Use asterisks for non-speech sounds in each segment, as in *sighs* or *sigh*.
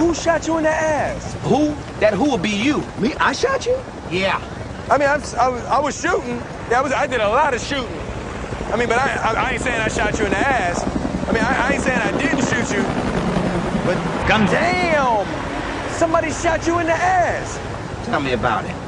Who shot you in the ass? Who? That who would be you. Me? I shot you? Yeah. I mean, I'm, I, was, I was shooting. I, was, I did a lot of shooting. I mean, but I, I, I ain't saying I shot you in the ass. I mean, I, I ain't saying I didn't shoot you. But Gun damn! Somebody shot you in the ass. Tell me about it.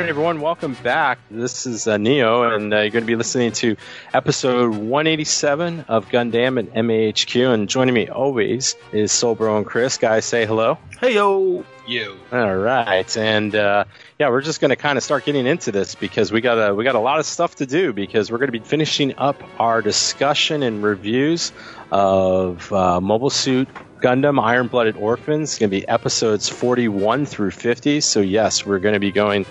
Right, everyone, welcome back. This is uh, Neo, and uh, you're going to be listening to episode 187 of Gundam and MAHQ. And joining me always is Soulbro and Chris. Guys, say hello. Hey yo. You. All right, and uh, yeah, we're just going to kind of start getting into this because we got a we got a lot of stuff to do because we're going to be finishing up our discussion and reviews of uh, Mobile Suit Gundam Iron Blooded Orphans. It's going to be episodes 41 through 50. So, yes, we're going to be going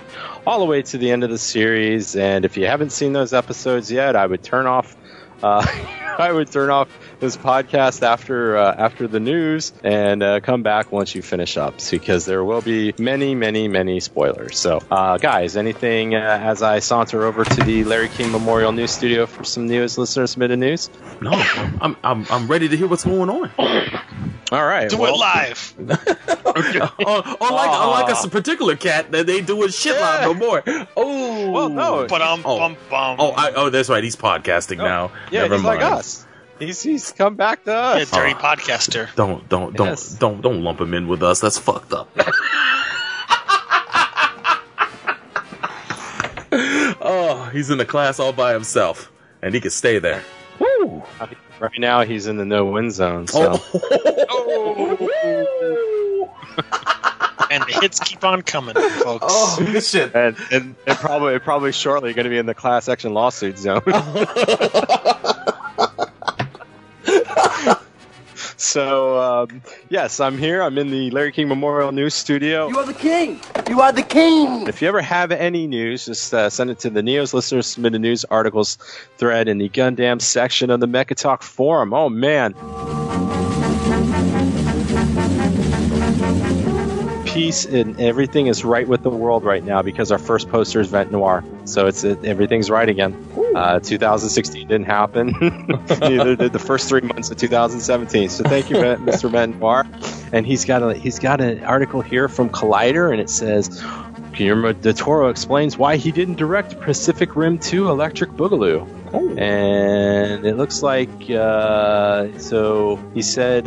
all the way to the end of the series. And if you haven't seen those episodes yet, I would turn off. Uh, *laughs* I would turn off this podcast after uh, after the news and uh, come back once you finish up because there will be many, many, many spoilers. So, uh, guys, anything uh, as I saunter over to the Larry King Memorial News Studio for some news listener submitted news? No, I'm I'm I'm ready to hear what's going on. All right, Do well, it live. *laughs* oh, oh, like unlike a particular cat that they doing shit live no more. Oh, Well, no, But um, Oh. bum bum. Oh, I, oh, that's right. He's podcasting now. Yeah, Never he's mind. like us. He's he's come back to yeah, us. dirty Oh. podcaster. *laughs* Don't don't don't Yes. don't don't lump him in with us. That's fucked up. *laughs* oh, he's in the class all by himself, and he can stay there. Woo! Right now, he's in the no-win zone. So oh. And *laughs* the hits keep on coming, folks. Oh, good shit. and, and and probably probably shortly going to be in the class action lawsuit zone. *laughs* so um, yes, I'm here. I'm in the Larry King Memorial News Studio. You are the king. You are the king. If you ever have any news, just uh, send it to the Neos listeners Submit submitted news articles thread in the Gundam section of the Mecha Talk forum. Oh man. Peace and everything is right with the world right now because our first poster is Vent Noir. So it's it, everything's right again. Uh, 2016 didn't happen. *laughs* Neither did the first three months of 2017. So thank you, Mr. Vent Noir. And he's got a he's got an article here from Collider, and it says Guillermo del Toro explains why he didn't direct Pacific Rim 2 Electric Boogaloo. And it looks like, uh, so he said,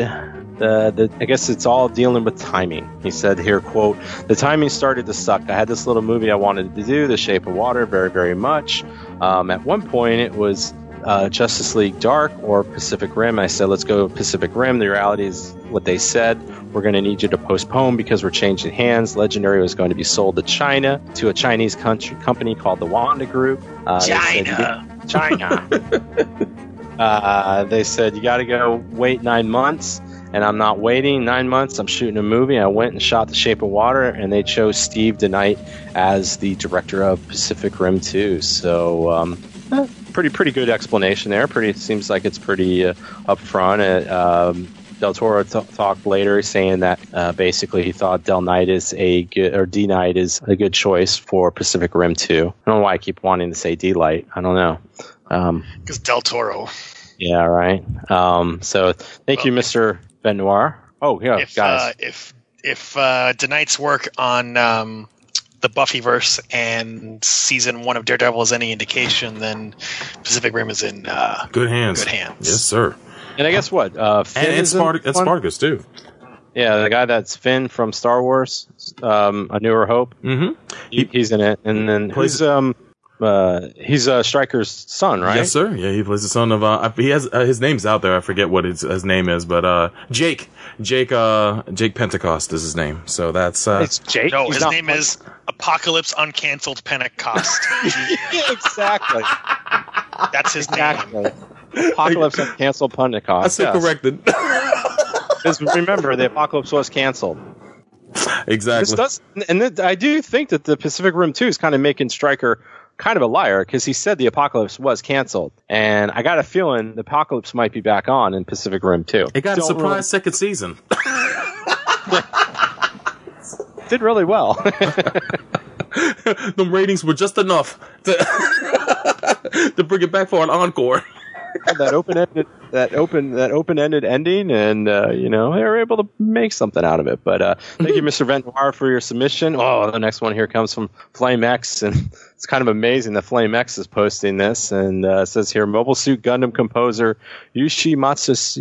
the, the, I guess it's all dealing with timing. He said here, quote, the timing started to suck. I had this little movie I wanted to do, The Shape of Water, very, very much. Um, at one point, it was uh, Justice League Dark or Pacific Rim. I said, let's go Pacific Rim. The reality is what they said. We're going to need you to postpone because we're changing hands. Legendary was going to be sold to China, to a Chinese country, company called the Wanda Group. Uh, they said, China. China. *laughs* uh, they said, you got to go wait nine months. And I'm not waiting nine months. I'm shooting a movie. I went and shot The Shape of Water, and they chose Steve DeKnight as the director of Pacific Rim 2. So, um, eh, pretty pretty good explanation there. Pretty seems like it's pretty uh, upfront. Uh, um, Del Toro t- talked later saying that uh, basically he thought Del Knight is a good or D Knight is a good choice for Pacific Rim 2. I don't know why I keep wanting to say D Light. I don't know. Um, Because Del Toro. yeah, right. Um, so thank you, Mr. Benoit. Oh, yeah, if guys. uh, if if uh, DeKnight's work on um, the Buffyverse and season one of Daredevil is any indication, then Pacific Rim is in uh, Good hands. Good hands. Yes, sir. and I guess what? Uh, Finn And, and, is in Spartac- and? Spartacus too. Yeah, the guy that's Finn from Star Wars, um, A Newer Hope. Mm-hmm. He, he's in it. And then Plays- who's um uh, he's a Striker's son, right? Yes, sir. Yeah, he plays the son of. Uh, he has uh, his name's out there. I forget what his, his name is, but uh, Jake, Jake, uh, Jake Pentecost is his name. So that's uh, It's Jake. No, his not- name is Apocalypse Uncancelled Pentecost. *laughs* exactly. That's his name. Apocalypse and canceled Pentecost. I still yes. corrected. *laughs* Because remember, the apocalypse was canceled. This exactly. does, and th- I do think that the Pacific Rim 2 is kind of making Stryker kind of a liar because he said the apocalypse was canceled, and I got a feeling the apocalypse might be back on in Pacific Rim 2. it got a Don't surprise second season. *laughs* did really well. *laughs* the ratings were just enough to *laughs* to bring it back for an encore. That open ended that open that open ended ending, and uh, you know they were able to make something out of it. But uh, thank you, Mr. Ventnoir, for your submission. Oh, the next one here comes from Flame X, and it's kind of amazing that Flame X is posting this, and uh, it says here, Mobile Suit Gundam composer Yushi Matsus-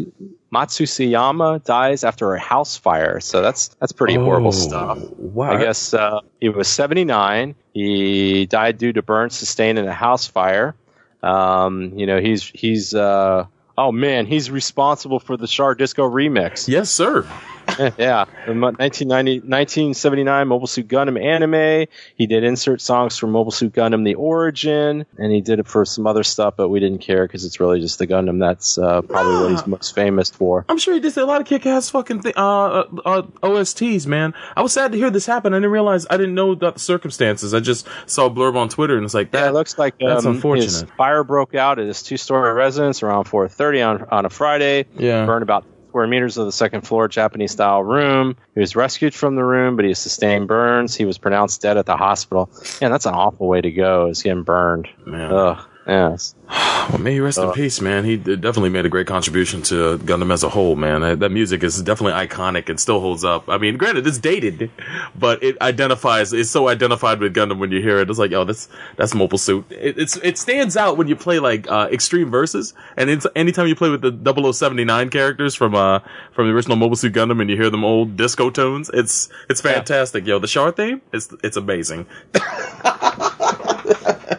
Matsusuyama dies after a house fire. So that's that's pretty horrible Oh, stuff. Wow. I guess uh, he was 79. He died due to burns sustained in a house fire. Um, you know, he's he's uh, oh man, he's responsible for the Char Disco remix. Yes, sir. *laughs* yeah, the 1990, 1979 Mobile Suit Gundam anime. He did insert songs for Mobile Suit Gundam: The Origin, and he did it for some other stuff, but we didn't care because it's really just the Gundam that's uh, probably what he's most famous for. I'm sure he did a lot of kick-ass fucking th- uh, uh, uh, OSTs, man. I was sad to hear this happen. I didn't realize I didn't know about the circumstances. I just saw a blurb on Twitter and it's like Yeah, that. it looks like that's um, unfortunate. fire broke out at his two-story residence around 4:30 on on a Friday. Yeah. burned about square meters of the second floor Japanese-style room. He was rescued from the room, but he sustained burns. He was pronounced dead at the hospital. Man, that's an awful way to go. Is getting burned. Man. Ugh. Yes. *sighs* Well, may he rest in peace, man. He definitely made a great contribution to Gundam as a whole, man. Uh, That music is definitely iconic and still holds up. I mean, granted, it's dated, but it identifies. It's so identified with Gundam when you hear it. It's like, oh, that's that's Mobile Suit. It, it's it stands out when you play like uh, Extreme Versus, and it's, anytime you play with the 0079 characters from uh from the original Mobile Suit Gundam, and you hear them old disco tones. It's it's fantastic, yo. The Char theme, it's it's amazing. *laughs*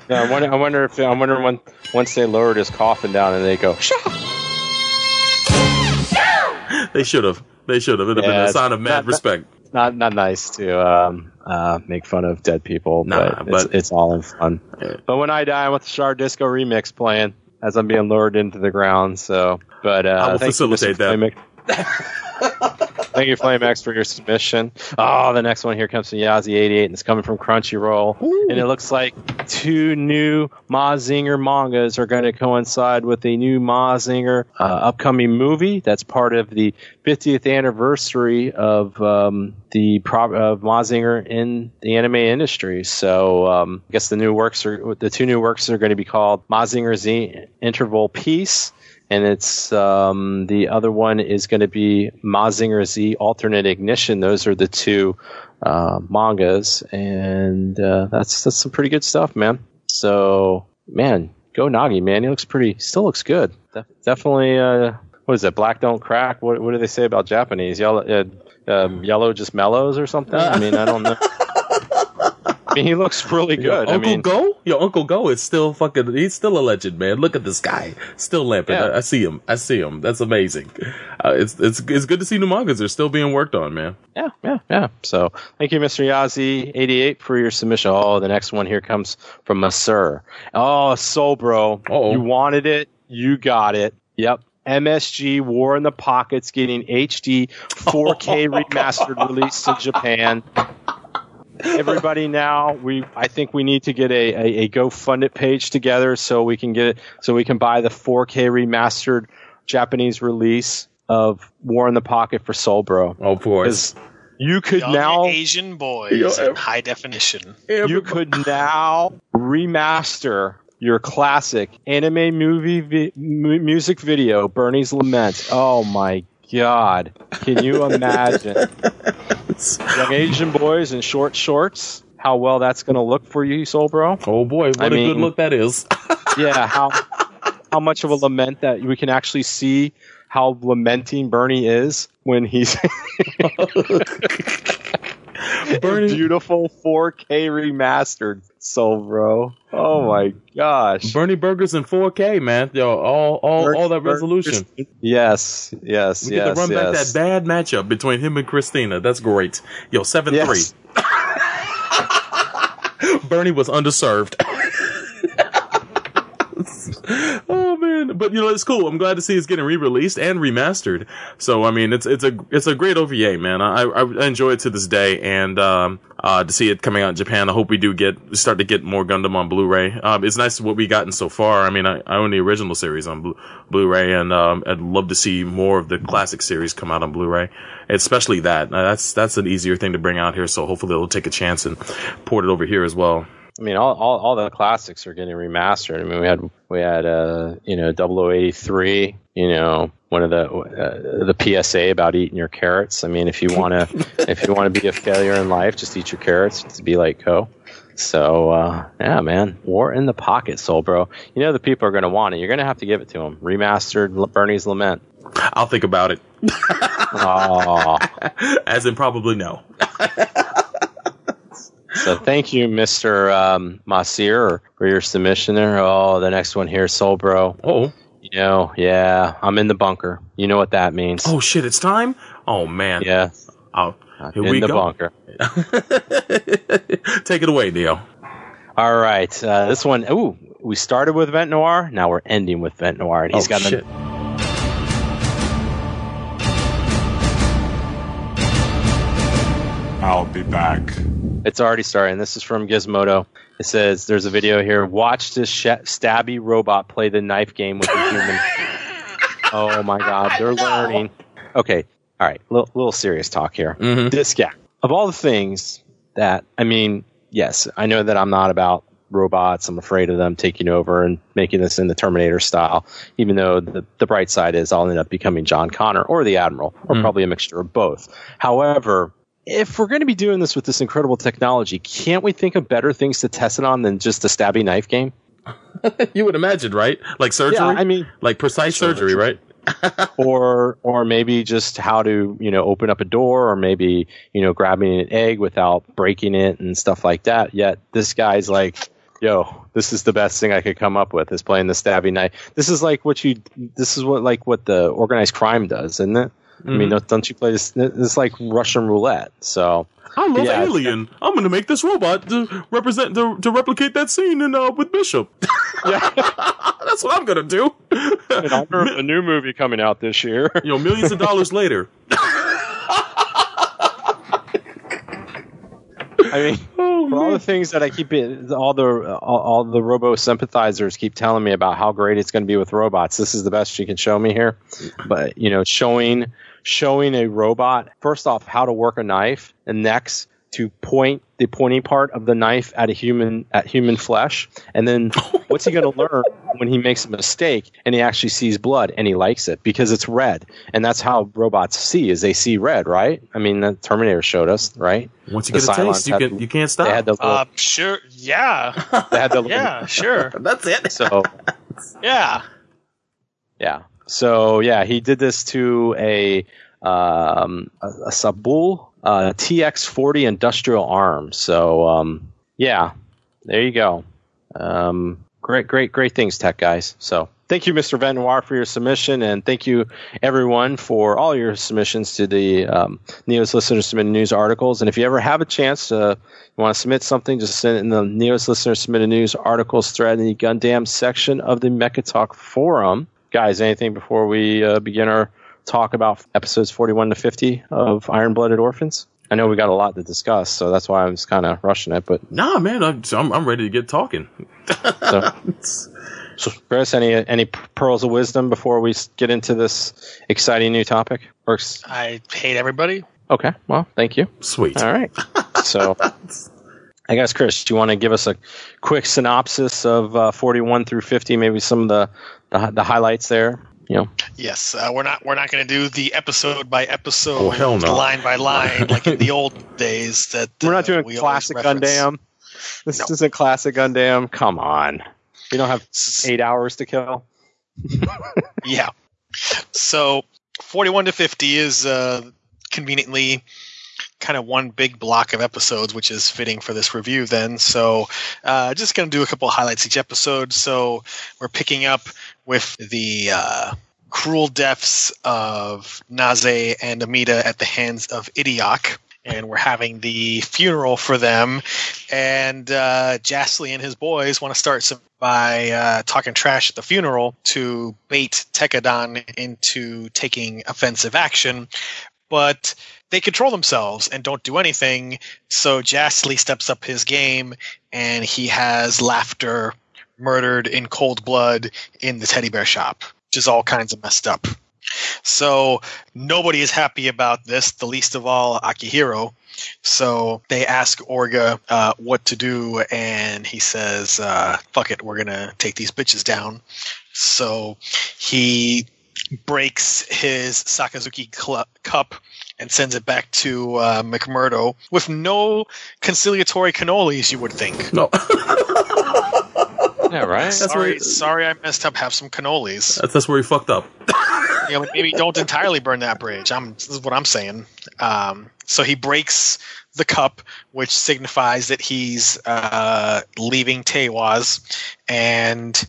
Yeah, I wonder. I wonder if I wonder when once they lowered his coffin down and they go. They should have. They should have. It'd have Yeah, been a sign of mad not- respect. Not not nice to um, uh, make fun of dead people, Nah, but, but- it's, it's all in fun. Yeah. But when I die, I want the Char Disco remix playing as I'm being lowered into the ground. So, but uh, I will thank you, Mr. facilitate that. *laughs* Thank you, Flame X, for your submission. Oh, the next one here comes from Yazi88, and it's coming from Crunchyroll. And it looks like two new Mazinger mangas are going to coincide with a new Mazinger uh, upcoming movie. That's part of the 50th anniversary of um, the pro- of Mazinger in the anime industry. So um, I guess the new works are the two new works are going to be called Mazinger Z Interval Peace and it's um, the other one is going to be Mazinger Z Alternate Ignition. Those are the two uh, mangas, and uh, that's that's some pretty good stuff, man. So, man, go Nagai, man. He looks pretty, still looks good. Def- definitely. Uh, what is it? Black don't crack. What what do they say about Japanese? Yellow, uh, um, yellow just mellows or something. I mean, I don't know. *laughs* I mean, he looks really good. I Uncle mean, Go? Your Uncle Go is still fucking, he's still a legend, man. Look at this guy. Still lamping. Yeah. I, I see him. I see him. That's amazing. Uh, it's, it's, it's good to see new mangas. They're still being worked on, man. Yeah, yeah, yeah. So thank you, Mr. Yazi88, for your submission. Oh, the next one here comes from Masur. Oh, so bro, Uh-oh. you wanted it, you got it. Yep. MSG War in the Pockets getting HD 4K *laughs* remastered release in Japan. Everybody now, we I think we need to get a, a, a GoFundMe page together so we can get so we can buy the 4K remastered Japanese release of War in the Pocket for Soul Bro. Oh, boy. You could Young now Asian boys Yo, in high definition. you could now remaster your classic anime movie vi- mu- music video Bernie's Lament. Oh my god. Can you imagine? *laughs* Young Asian boys in short shorts. How well that's going to look for you, Soul Bro? Oh, boy. What I a good look that is. *laughs* Yeah, how how much of a lament that we can actually see how lamenting Bernie is when he's *laughs* *laughs* Bernie- *laughs* beautiful 4K remastered Soul Bro. Oh my gosh. Bernie Burgers in 4K, man. Yo, all all all that resolution. Yes, yes, We get yes, to run back that bad matchup between him and Christina. That's great. Yo, seven Yes. three. *laughs* Bernie was underserved. But you know it's cool. I'm glad to see it's getting re-released and remastered. So I mean, it's it's a it's a great OVA, man. I I, enjoy it to this day, and um, uh, to see it coming out in Japan, I hope we do get start to get more Gundam on Blu-ray. Um, it's nice what we gotten so far. I mean, I, I own the original series on Blu- Blu-ray, and um, I'd love to see more of the classic series come out on Blu-ray, especially that. Uh, that's that's an easier thing to bring out here, so hopefully they'll take a chance and port it over here as well. I mean, all, all all the classics are getting remastered. I mean, we had we had uh you know 0083, you know one of the uh, the PSA about eating your carrots. I mean, if you want to *laughs* if you want to be a failure in life, just eat your carrots to be like Co. So uh, yeah, man, war in the pocket, soul bro. You know the people are going to want it. You're going to have to give it to them. Remastered L- Bernie's Lament. I'll think about it, Oh, *laughs* as in probably no. *laughs* so thank you, Mister um, Masir, for your submission there. Oh, the next one here, soul bro. Oh, You know, yeah, I'm in the bunker. You know what that means. oh shit! It's time. Oh man. yeah, Oh, here in we the go. bunker. *laughs* Take it away, Neo. All right, uh, this one. Ooh, we started with Vent Noir. Now we're ending with Vent Noir, and he's oh, got shit. an, I'll be back. It's already starting. This is from Gizmodo. It says there's a video here. Watch this sh- stabby robot play the knife game with a human. *laughs* oh my god, they're learning. Okay, all right, little, little serious talk here. Mhm. This guy, of all the things that I mean, yes, I know that I'm not about robots. I'm afraid of them taking over and making this in the Terminator style. Even though the the bright side is I'll end up becoming John Connor or the Admiral, or Mm. probably a mixture of both. However, if we're going to be doing this with this incredible technology, can't we think of better things to test it on than just a stabby knife game? *laughs* You would imagine, right? Like surgery. Yeah, I mean, like precise surgery, right? *laughs* or or maybe just how to you know open up a door, or maybe you know grabbing an egg without breaking it and stuff like that. Yet this guy's like, yo, this is the best thing I could come up with is playing the stabby knife. This is like what you. This is what like what the organized crime does, isn't it? I mean, don't, don't you play this? It's like Russian roulette. So I love yeah, Alien. I'm going to make this robot to represent to, to replicate that scene in uh, with Bishop. *laughs* yeah, *laughs* That's what I'm going to do. a new movie coming out this year. *laughs* you know, millions of dollars later. I mean, Oh, for all the things that I keep, all the all, all the robo sympathizers keep telling me about how great it's going to be with robots. This is the best you can show me here. But you know, showing showing a robot first off how to work a knife, and next to point the pointing part of the knife at a human at human flesh, and then *laughs* what's he going to learn when he makes a mistake and he actually sees blood and he likes it because it's red, and that's how robots see is they see red, right? I mean, the Terminator showed us, right? Once you The get a taste, you had- can you can't stop. They had the little, Uh, sure. Yeah. they had the little- *laughs* Yeah. Sure. That's it. so *laughs* Yeah. yeah so yeah he did this to a um a, a sabul uh tx40 industrial arm. So um yeah there you go. Um great great great things tech guys. So thank you mr van Noir, for your submission and thank you everyone for all your submissions to the um, neos listener submitted news articles. And if you ever have a chance to want to submit something just send it in the neos listener submitted news articles thread in the gundam section of the mecha talk forum guys anything before we uh, begin our talk about episodes 41 to 50 of iron blooded orphans i know we got a lot to discuss so that's why I was kind of rushing it but Nah, man, I'm, I'm I'm ready to get talking. so *laughs* So, Chris, any any pearls of wisdom before we get into this exciting new topic? Or I hate everybody. okay, well, thank you. Sweet. All right. *laughs* So, I guess Chris, do you want to give us a quick synopsis of uh, 41 through 50? Maybe some of the the, the highlights there. You know, Yes, uh, we're not we're not going to do the episode by episode, Oh, hell no. line by line like in the old days. That we're not uh, doing we classic. Gundam. This No. isn't classic Gundam. Come on, we don't have eight hours to kill. *laughs* Yeah. So 41 to 50 is uh, conveniently kind of one big block of episodes, which is fitting for this review. Then, so uh, just going to do a couple of highlights each episode. So we're picking up with the. Uh, cruel deaths of Naze and Amida at the hands of Idiok. And we're having the funeral for them. And uh, and his boys want to start some, by uh, talking trash at the funeral to bait Tekkadan into taking offensive action. But they control themselves and don't do anything. So Jasley steps up his game and he has Lafter murdered in cold blood in the teddy bear shop which is all kinds of messed up. So nobody is happy about this, the least of all Akihiro. So they ask Orga uh, what to do, and he says, uh, "Fuck it, we're gonna take these bitches down." So he breaks his Sakazuki cl- cup and sends it back to uh, McMurdo with no conciliatory cannolis. You would think. No. *laughs* Yeah, right. That's sorry, where- sorry, I messed up. Have some cannolis. That's, that's where he fucked up. you know, maybe don't entirely burn that bridge. I'm this is what I'm saying. Um, so he breaks the cup, which signifies that he's uh, leaving Teiwaz, and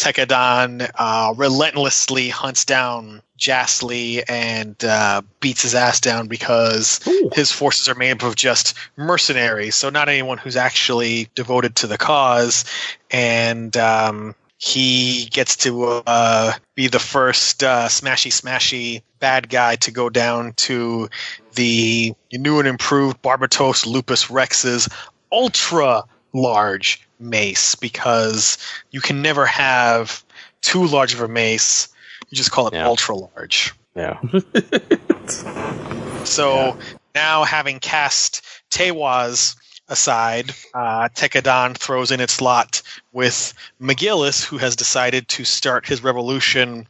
Tekkadan uh, relentlessly hunts down Jasley and uh, beats his ass down because Ooh. his forces are made up of just mercenaries, so not anyone who's actually devoted to the cause. And um, he gets to uh, be the first uh, smashy smashy bad guy to go down to the new and improved Barbatos Lupus Rex's ultra large mace because you can never have too large of a mace. You just call it Yeah. ultra large. Yeah. *laughs* So now, having cast Teiwaz aside, uh, Tekkadan throws in its lot with McGillis, who has decided to start his revolution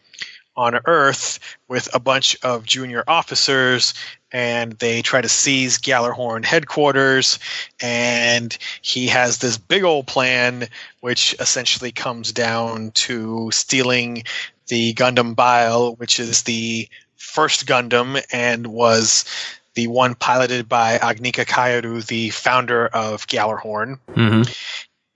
on Earth with a bunch of junior officers, and they try to seize Gallarhorn headquarters. And he has this big old plan, which essentially comes down to stealing the Gundam Bael, which is the first Gundam and was the one piloted by Agnika Kaieru, the founder of Gallarhorn. hmm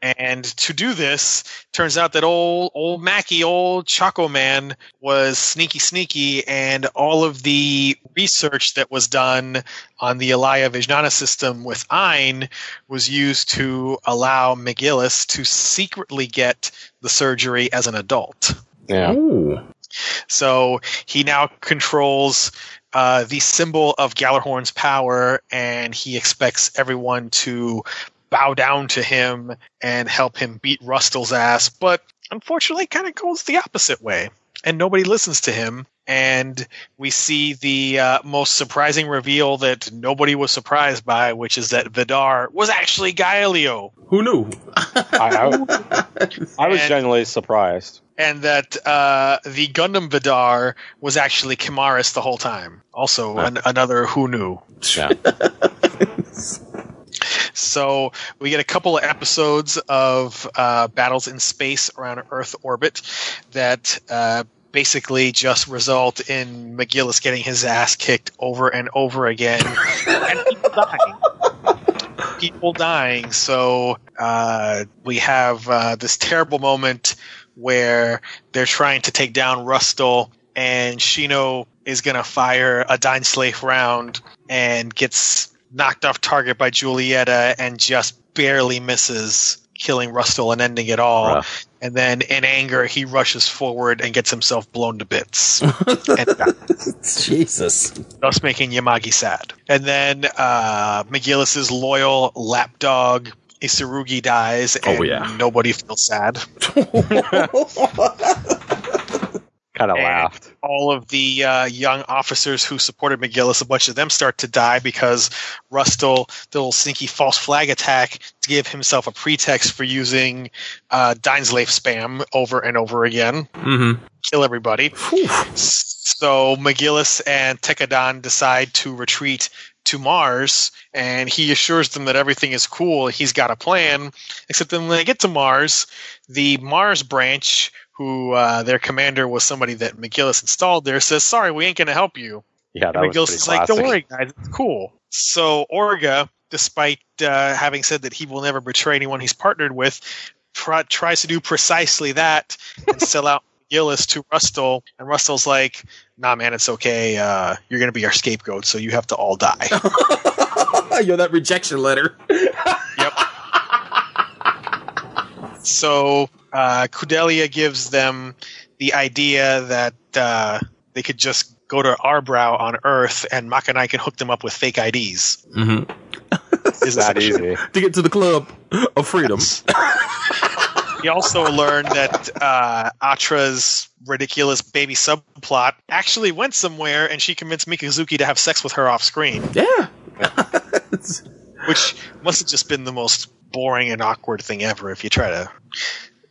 And to do this, turns out that old old Mackie, old Choco Man, was sneaky sneaky, and all of the research that was done on the Alaya Vijnana system with Ein was used to allow McGillis to secretly get the surgery as an adult. Yeah. Ooh. So he now controls uh, the symbol of Gallarhorn's power, and he expects everyone to bow down to him and help him beat Rustal's ass. But unfortunately, kind of goes the opposite way, and nobody listens to him. And we see the uh, most surprising reveal that nobody was surprised by, which is that Vidar was actually Gaelio. Who knew? *laughs* I, I, I was And- genuinely surprised. and that uh, the Gundam Vidar was actually Kimaris the whole time. Also, an, another who knew. Yeah. *laughs* So we get a couple of episodes of uh, battles in space around Earth orbit that uh, basically just result in McGillis getting his ass kicked over and over again, and people dying. People dying. So uh, we have uh, this terrible moment where they're trying to take down Rustal, and Shino is going to fire a Dainsleif round and gets knocked off target by Julieta and just barely misses killing Rustal and ending it all. Rough. And then in anger, he rushes forward and gets himself blown to bits, *laughs* and dies, Jesus. thus making Yamagi sad. And then uh, McGillis's loyal lapdog Isurugi dies, and Oh, yeah. nobody feels sad. *laughs* *laughs* Kind of laughed. all of the uh, young officers who supported McGillis, a bunch of them start to die because Rustal, the little sneaky false flag attack, to give himself a pretext for using uh, Dainsleif spam over and over again, hmm kill everybody. So McGillis and Tekadon decide to retreat to Mars, and he assures them that everything is cool. He's got a plan, except then when they get to Mars, the Mars branch, who uh, their commander was somebody that McGillis installed there, says, "Sorry, we ain't going to help you." Yeah, that And was McGillis pretty is like, "Don't worry, guys, it's cool." So Orga, despite uh, having said that he will never betray anyone he's partnered with, try, tries to do precisely that and sell out Gillis to Rustal. And Rustal's like, "Nah, man, it's okay. Uh, you're going to be our scapegoat, so you have to all die." *laughs* Yo, that rejection letter. *laughs* Yep. so uh, Kudelia gives them the idea that uh, they could just go to Arbrau on Earth, and Makanai can hook them up with fake IDs. Mm-hmm. It's that easy. to get to the club of freedom. *laughs* We also learned that uh, Atra's ridiculous baby subplot actually went somewhere, and she convinced Mikazuki to have sex with her off screen, Yeah. *laughs* which must have just been the most boring and awkward thing ever. If you try to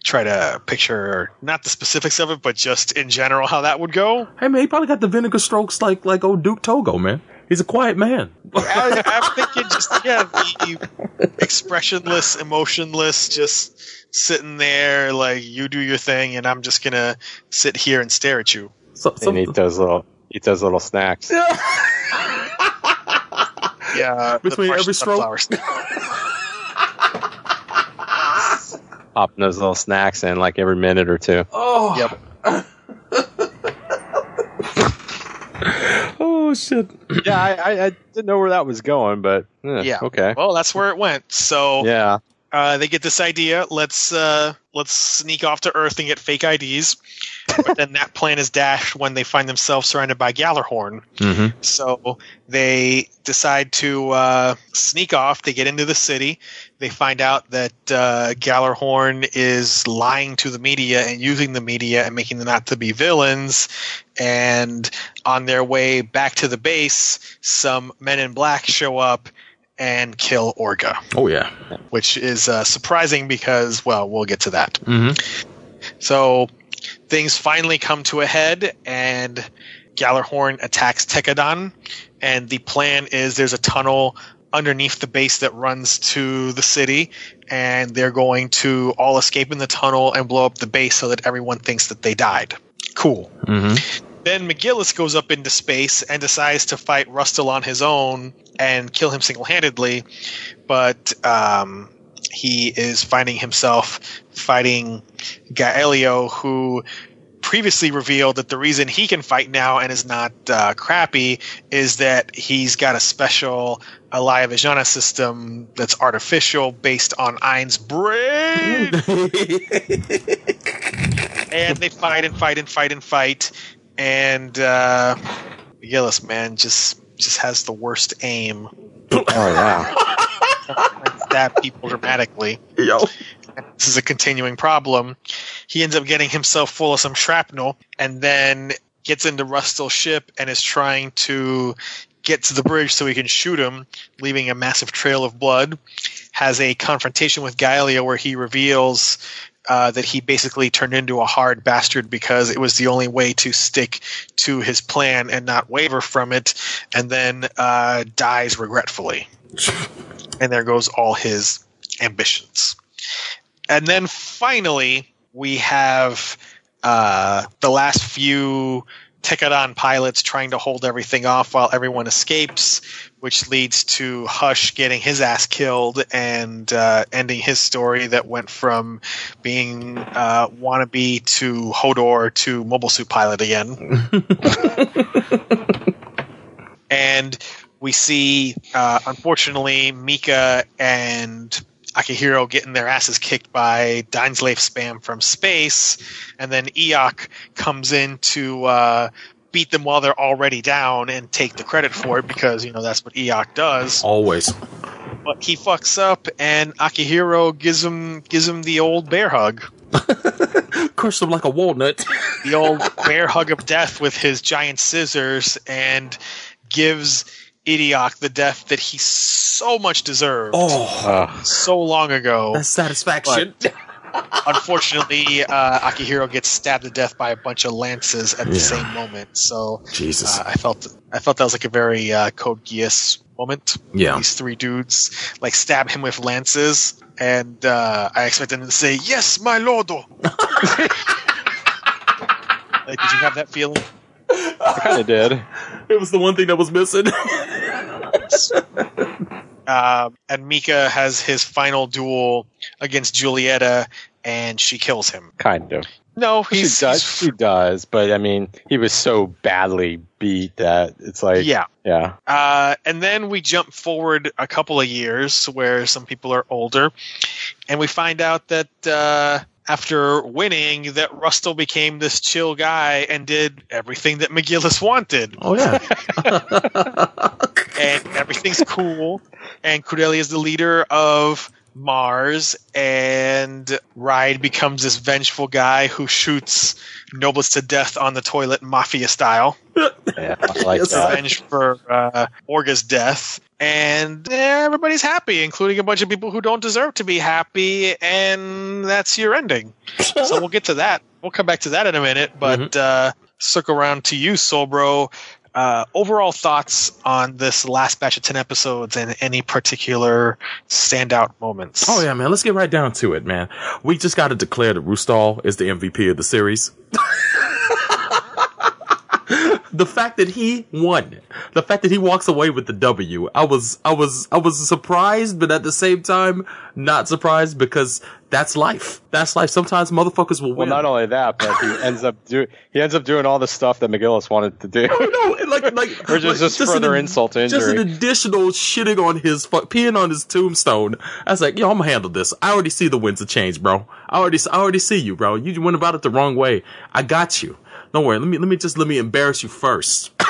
try to picture not the specifics of it, but just in general how that would go. hey man, he probably got the vinegar strokes like like old Duke Togo, man. He's a quiet man. I, I'm *laughs* thinking just yeah, the expressionless, emotionless, just sitting there like you do your thing, and I'm just gonna sit here and stare at you. So, And eat those little eat those little snacks. *laughs* Yeah, the Between fresh every stroke? *laughs* Popping those little snacks in like every minute or two. oh, Yep. *laughs* oh shit. Yeah, I, I, I didn't know where that was going, but eh, Yeah. okay. Well, that's where it went. So Yeah. Uh, they get this idea. Let's uh, let's sneak off to Earth and get fake IDs. But then that plan is dashed when they find themselves surrounded by Gallarhorn. Mm-hmm. So they decide to uh, sneak off. They get into the city. They find out that uh, Gallarhorn is lying to the media and using the media and making them out to be villains. And on their way back to the base, some men in black show up and kill Orga, Oh yeah. which is uh, surprising because, well, we'll get to that. Mm-hmm. So things finally come to a head, and Gallarhorn attacks Tekkadan. And the plan is there's a tunnel underneath the base that runs to the city, and they're going to all escape in the tunnel and blow up the base so that everyone thinks that they died. Cool. Mm-hmm. Then McGillis goes up into space and decides to fight Rustal on his own and kill him single handedly, but um, he is finding himself fighting Gaelio, who previously revealed that the reason he can fight now and is not uh, crappy is that he's got a special Alaya Vijnana system that's artificial based on Ein's brain *laughs* and they fight and fight and fight and fight, and uh, Gillis man just just has the worst aim. Oh yeah. *laughs* stab people dramatically. Yo. This is a continuing problem. He ends up getting himself full of some shrapnel, and then gets into Rustal's ship and is trying to get to the bridge so he can shoot him, leaving a massive trail of blood. Has a confrontation with Gaelio where he reveals uh, that he basically turned into a hard bastard because it was the only way to stick to his plan and not waver from it, and then uh, dies regretfully. *laughs* and there goes all his ambitions. And then finally, we have uh, the last few Tekkadan pilots trying to hold everything off while everyone escapes, which leads to Hush getting his ass killed and uh, ending his story that went from being uh, wannabe to Hodor to mobile suit pilot again. *laughs* and we see, uh, unfortunately, Mika and Akihiro getting their asses kicked by Dainsleif spam from space, and then Iok comes in to uh, beat them while they're already down and take the credit for it because you know that's what Iok does. Always. But he fucks up, and Akihiro gives him gives him the old bear hug, *laughs* Crushed him like a walnut. the old bear hug of death with his giant scissors, and gives Idiok the death that he so much deserved Oh, so long ago. that's satisfaction. unfortunately, uh, Akihiro gets stabbed to death by a bunch of lances at the Yeah. same moment. So Jesus. uh, I felt I felt that was like a very uh, Code Geass moment. Yeah. These three dudes like stab him with lances, and uh, I expected them to say, "Yes, my lordo." *laughs* like, did you have that feeling? I kind of did. *laughs* it was the one thing that was missing. *laughs* Um, and Mika has his final duel against Julieta, and she kills him. Kind of. No, She he's, does. he's- She does. But I mean, he was so badly beat that it's like, yeah. yeah. Uh, and then we jump forward a couple of years where some people are older, and we find out that uh, after winning, that Rustal became this chill guy and did everything that McGillis wanted, Oh yeah. *laughs* *laughs* and everything's cool. And Kudelia is the leader of Mars, and Ride becomes this vengeful guy who shoots Nobliss to death on the toilet, mafia style. *laughs* Yeah, I like Yes, that. revenge for uh, Orga's death. And eh, everybody's happy, including a bunch of people who don't deserve to be happy, and that's your ending. *laughs* so we'll get to that. We'll come back to that in a minute, but uh, circle around to you, Soulbro. Uh, overall thoughts on this last batch of 10 episodes and any particular standout moments? Oh yeah, man. Let's get right down to it, man. We just got to declare that Rustal is the MVP of the series. *laughs* the fact that he won, the fact that he walks away with the W, I was, I was, I was surprised, but at the same time, not surprised because that's life. That's life. Sometimes motherfuckers will win. Well, not only that, but he ends up do he ends up doing all the stuff that McGillis wanted to do. no, like, like, *laughs* Or just- like, just further an, insult to Just an additional shitting on his, fu- peeing on his tombstone. I was like, yo, I'm gonna handle this. I already see the winds of change, bro. I already, I already see you, bro. You went about it the wrong way. I got you. Don't worry. Let me, let me just, let me embarrass you first. *laughs*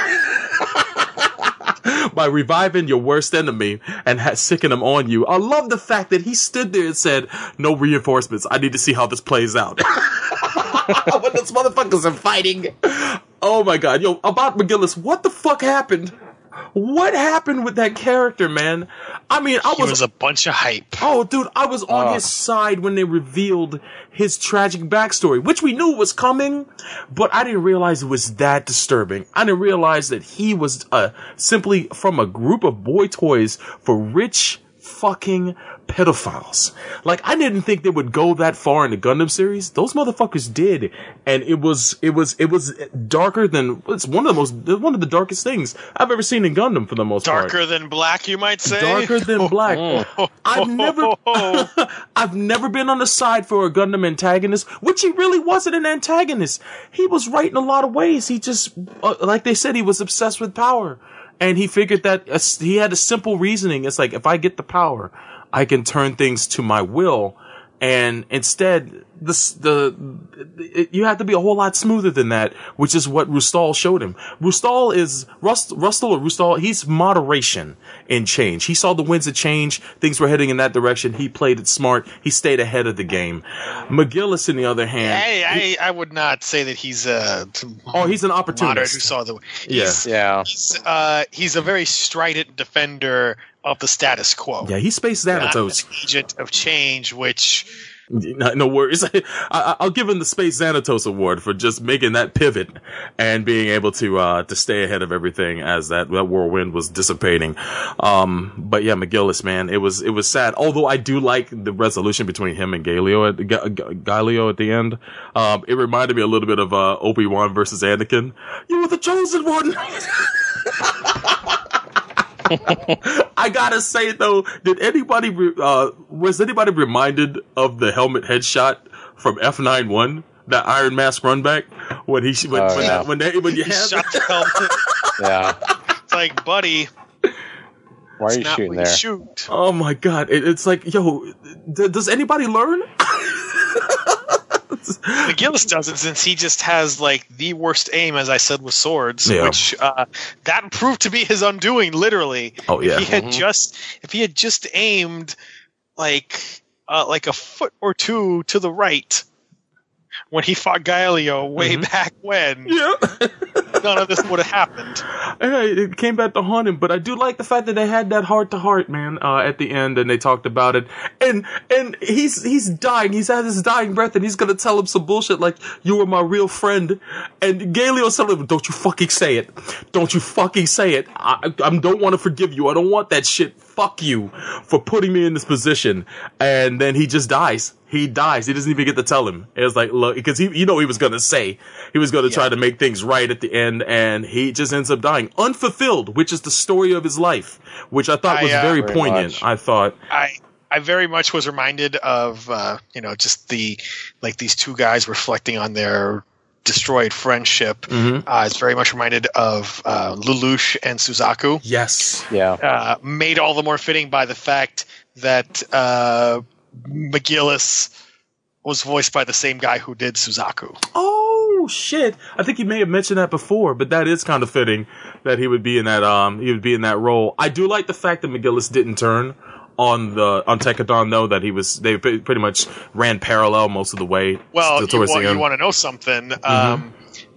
By reviving your worst enemy and ha- sicking him on you. I love the fact that he stood there and said, no reinforcements. I need to see how this plays out. *laughs* when those motherfuckers are fighting. Oh my god, yo, about McGillis, what the fuck happened? What happened with that character, man? I mean, I was, was a bunch of hype. oh, dude, I was on Oh. his side when they revealed his tragic backstory, which we knew was coming, but I didn't realize it was that disturbing. I didn't realize that he was uh, simply from a group of boy toys for rich fucking pedophiles. Like I didn't think they would go that far in the Gundam series. Those motherfuckers did, and it was it was it was darker than it's one of the most one of the darkest things I've ever seen in Gundam for the most part. Darker than black, you might say. Darker than *laughs* black. I've never. *laughs* *laughs* I've never been on the side for a Gundam antagonist, which he really wasn't an antagonist. He was right in a lot of ways. He just, uh, like they said, he was obsessed with power, and he figured that uh, he had a simple reasoning. It's like if I get the power, I can turn things to my will. And instead, this, the, it, you have to be a whole lot smoother than that, which is what Rustal showed him. Rustal is, Rust, Rustal or Rustal, he's moderation in change. He saw the winds of change. Things were heading in that direction. He played it smart. He stayed ahead of the game. McGillis, on the other hand, I, I, I would not say that he's a oh, he's an moderate who saw the. Yeah. Yeah. he's, uh, he's a very strident defender of the status quo. Yeah, he's Space Not an Xanatos. agent of change, which No, no worries. *laughs* I, I- I'll give him the Space Xanatos Award for just making that pivot and being able to uh, to stay ahead of everything as that, that whirlwind was dissipating. Um, but yeah, McGillis, man, it was it was sad. Although I do like the resolution between him and Gaelio at Ga- Ga- Gaelio at the end. Um, it reminded me a little bit of uh, Obi Wan versus Anakin. You were the chosen one. *laughs* I gotta say though, did anybody re- uh, was anybody reminded of the helmet headshot from F 91 that Iron Mask run back when he when Oh, when, yeah. when, they, when you he have shot *laughs* the helmet. Yeah. It's like, buddy, Why are you not shooting there? shoot. oh my god, it, it's like yo, d- does anybody learn? *laughs* McGillis doesn't, since he just has like the worst aim, as I said, with swords, Yeah. which uh, that proved to be his undoing, literally. Oh, yeah. If he had Mhm. just, if he had just aimed like uh, like a foot or two to the right when he fought Galileo way back when, yeah. none of this would have happened. It came back to haunt him, but I do like the fact that they had that heart to heart, man, uh, at the end, and they talked about it. And and he's he's dying. He's at his dying breath, and he's gonna tell him some bullshit like "You were my real friend." And Gaelio's telling him, "Don't you fucking say it! Don't you fucking say it! I I don't want to forgive you. I don't want that shit fuck you for putting me in this position. And then he just dies. He dies. He doesn't even get to tell him. It was like, look, because he, you know, he was going to say, he was going to try to make things right at the end and he just ends up dying unfulfilled, which is the story of his life, which I thought I, was uh, very Very poignant. much. I thought, I I very much was reminded of uh, you know just the like these two guys reflecting on their destroyed friendship. Mhm. Uh, it's very much reminded of uh, Lelouch and Suzaku. yes. Yeah. Uh, made all the more fitting by the fact that uh, McGillis was voiced by the same guy who did Suzaku. Oh shit! I think you may have mentioned that before, but that is kind of fitting that he would be in that um he would be in that role. I do like the fact that McGillis didn't turn on the on Tekkadan though that he was they pretty much ran parallel most of the way. Well, you, towards wa- the you want to know something? Um,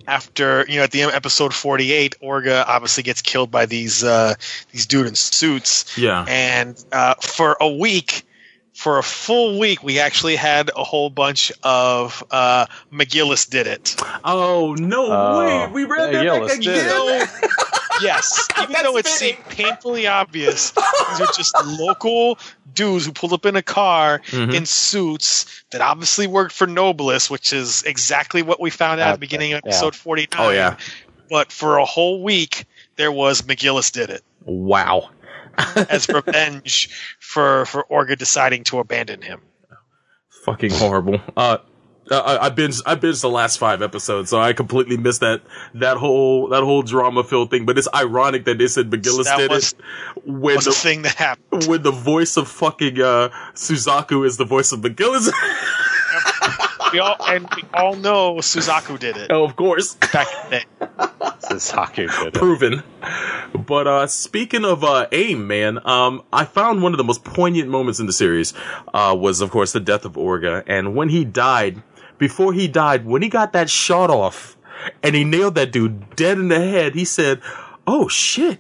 after you know, at the end episode forty-eight, Orga obviously gets killed by these uh, these dude in suits. Yeah. and uh, for a week, for a full week, we actually had a whole bunch of uh, McGillis did it. Oh no Oh, way! We ran that McGillis back did again. it. Yes, *laughs* even though it seemed painfully obvious, these are just *laughs* local dudes who pulled up in a car Mhm. in suits that obviously worked for Nobliss, which is exactly what we found out at the beginning of yeah. episode 49. Oh yeah! But for a whole week, there was McGillis did it Wow. As *laughs* revenge for, for Orga deciding to abandon him. Fucking horrible. Uh, I, I binged I binged the last five episodes, so I completely missed that that whole that whole drama filled thing. But it's ironic that they said McGillis That did was- it when Was the thing that happened. when the voice of fucking uh, Suzaku is the voice of McGillis. *laughs* We all, and we all know Suzaku did it oh, of course, back in *laughs* day. Suzaku *laughs* proven. But uh, speaking of uh, aim, man, um, I found one of the most poignant moments in the series uh, was, of course, the death of Orga, and when he died. Before he died, when he got that shot off, and he nailed that dude dead in the head, he said, "Oh shit."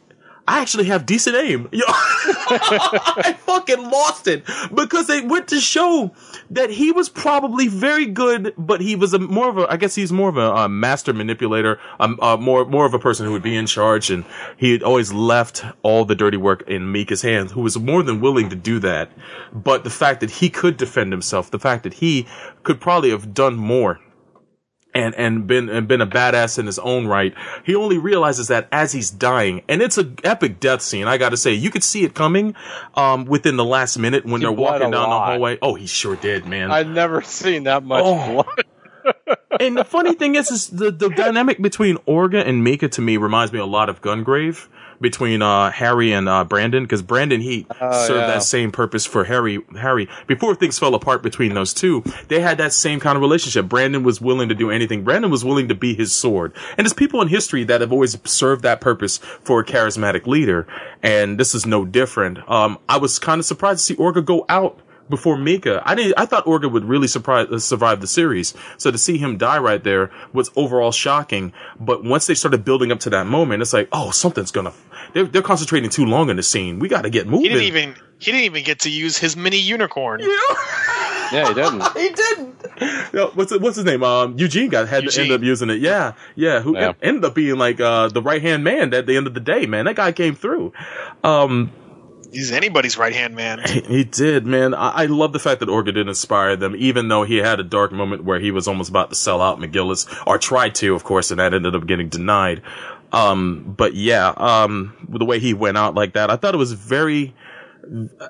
I actually have decent aim. *laughs* I fucking lost it because they went to show that he was probably very good, but he was a more of a, I guess he's more of a, uh master manipulator, um, uh, more, more of a person who would be in charge and he had always left all the dirty work in Mika's hands, who was more than willing to do that. But the fact that he could defend himself, the fact that he could probably have done more and and been and been a badass in his own right. He only realizes that as he's dying, and it's an epic death scene. I got to say, you could see it coming um, within the last minute when He they're walking down the hallway. Oh, he sure did, man. I've never seen that much Oh. blood. *laughs* and the funny thing is, is the the dynamic between Orga and Mika to me reminds me a lot of Gungrave between uh, Harry and uh, Brandon because Brandon Heat Oh, served yeah. that same purpose for Harry. Harry before things fell apart between those two, they had that same kind of relationship. Brandon was willing to do anything. Brandon was willing to be his sword. And there's people in history that have always served that purpose for a charismatic leader, and this is no different. Um, I was kind of surprised to see Orga go out before Mika. I didn't. I thought Orga would really surprise, uh, survive the series. So to see him die right there was overall shocking. But once they started building up to that moment, it's like, oh, something's gonna. They're, they're concentrating too long on the scene. We got to get moving. He didn't even he didn't even get to use his mini unicorn. Yeah, *laughs* he didn't. *laughs* he didn't. No, what's what's his name? Um, Eugene got had to end up using it. Yeah, yeah. Who Yeah. ended up being like uh, the right hand man at the end of the day. Man, that guy came through. Um, He's anybody's right hand man. *laughs* He did, man. I, I love the fact that Orga did inspire them, even though he had a dark moment where he was almost about to sell out McGillis, or tried to, of course, and that ended up getting denied. Um, but yeah, um, the way he went out like that, I thought it was very,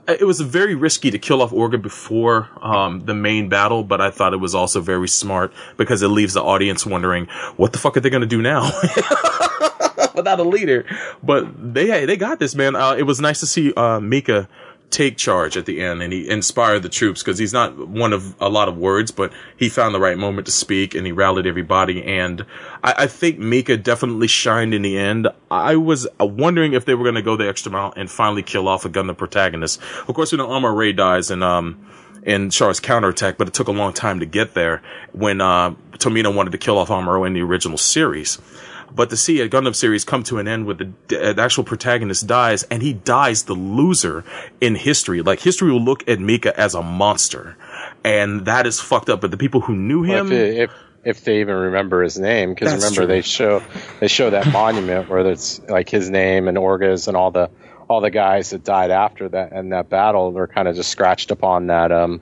it was very risky to kill off Orga before um, the main battle, but I thought it was also very smart because it leaves the audience wondering what the fuck are they going to do now *laughs* *laughs* without a leader. But they they got this man. Uh, it was nice to see uh, Mika take charge at the end and he inspired the troops because he's not one of a lot of words, but he found the right moment to speak and he rallied everybody. And I, I think Mika definitely shined in the end. I was uh, wondering if they were going to go the extra mile and finally kill off a Gundam protagonist. Of course, we know Amuro Ray dies and um in Char's counterattack, but it took a long time to get there when uh, Tomino wanted to kill off Amuro in the original series. But to see a Gundam series come to an end with the, the actual protagonist dies, and he dies the loser in history. Like history will look at Mika as a monster, and that is fucked up. But the people who knew him, if, if if they even remember his name, because remember true. they show they show that monument where it's like his name and Orgas and all the all the guys that died after that and that battle were kind of just scratched upon that um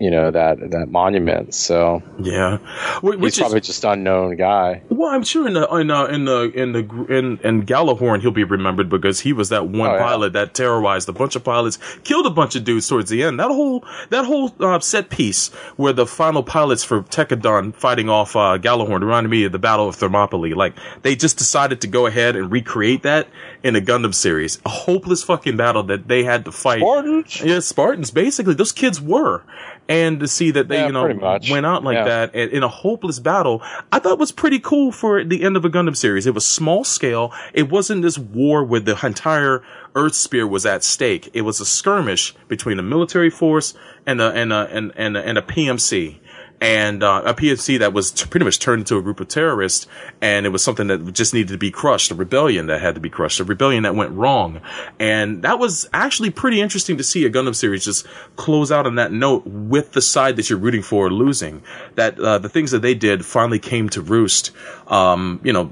you know that that monument. So Yeah, Wh- he's which is probably just unknown guy. well, I'm sure in the in uh, in the in the in in Gjallarhorn he'll be remembered because he was that one Oh, yeah. pilot that terrorized a bunch of pilots, killed a bunch of dudes towards the end. That whole that whole uh, set piece where the final pilots for Tekkadan fighting off uh, Gjallarhorn reminded me of the Battle of Thermopylae. Like they just decided to go ahead and recreate that in a Gundam series, a hopeless fucking battle that they had to fight. Spartans. Yeah, Spartans. Basically, those kids were, and to see that they, Yeah, you know, went out like Yeah. that in a hopeless battle, I thought was pretty cool for the end of a Gundam series. It was small scale. It wasn't this war where the entire Earth sphere was at stake. It was a skirmish between a military force and a and a and and and a PMC. And uh, a PMC that was t- pretty much turned into a group of terrorists, and it was something that just needed to be crushed, a rebellion that had to be crushed, a rebellion that went wrong. And that was actually pretty interesting to see a Gundam series just close out on that note with the side that you're rooting for losing. That uh, the things that they did finally came to roost. Um, you know,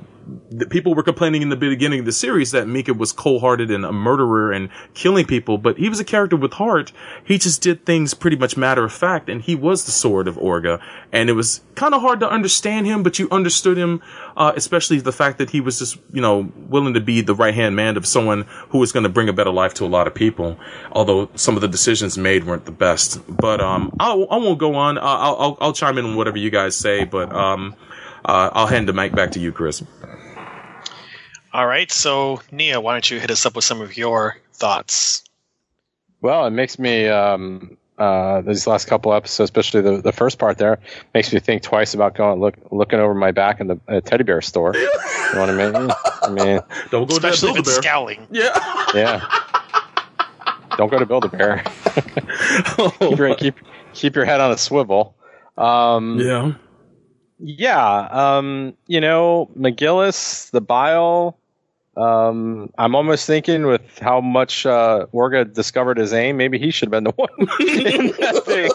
people were complaining in the beginning of the series that Mika was cold-hearted and a murderer and killing people, but he was a character with heart. He just did things pretty much matter of fact, and he was the sword of Orga. And it was kind of hard to understand him, but you understood him, uh, especially the fact that he was just, you know, willing to be the right-hand man of someone who was going to bring a better life to a lot of people. Although some of the decisions made weren't the best. But um, I'll, I won't go on. I'll, I'll, I'll chime in on whatever you guys say, but um, uh, I'll hand the mic back to you, Chris. All right, so Nia, why don't you hit us up with some of your thoughts? Well, it makes me um, uh, these last couple episodes, especially the, the first part there, makes me think twice about going look looking over my back in the uh, teddy bear store. you know what I mean? I mean, *laughs* Don't go to that Especially if it's Build-A-Bear. scowling. Yeah. *laughs* yeah. Don't go to Build a Bear. *laughs* keep, your, keep keep your head on a swivel. Um, yeah. yeah, um, you know, McGillis, the Bael. Um, I'm almost thinking with how much uh, Orga discovered his aim, maybe he should have been the *laughs* one in that thing.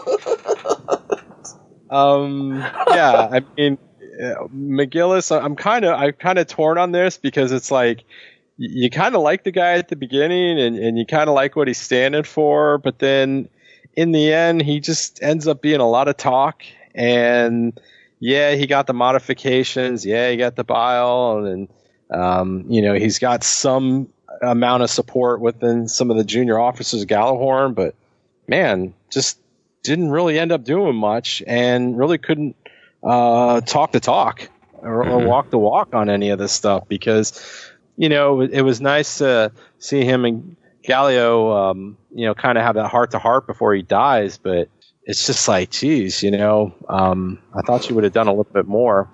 Um, yeah, I mean, uh, McGillis. I'm kind of I'm kind of torn on this because it's like you kind of like the guy at the beginning and, and you kind of like what he's standing for, but then in the end, he just ends up being a lot of talk and yeah, he got the modifications. Yeah, he got the Bael, and um, you know he's got some amount of support within some of the junior officers of Gjallarhorn, but man, just didn't really end up doing much, and really couldn't uh, talk the talk or, or Mhm. walk the walk on any of this stuff because you know it, it was nice to see him and Gaelio, um, you know, kind of have that heart to heart before he dies, but it's just like, geez, you know, um, I thought you would have done a little bit more.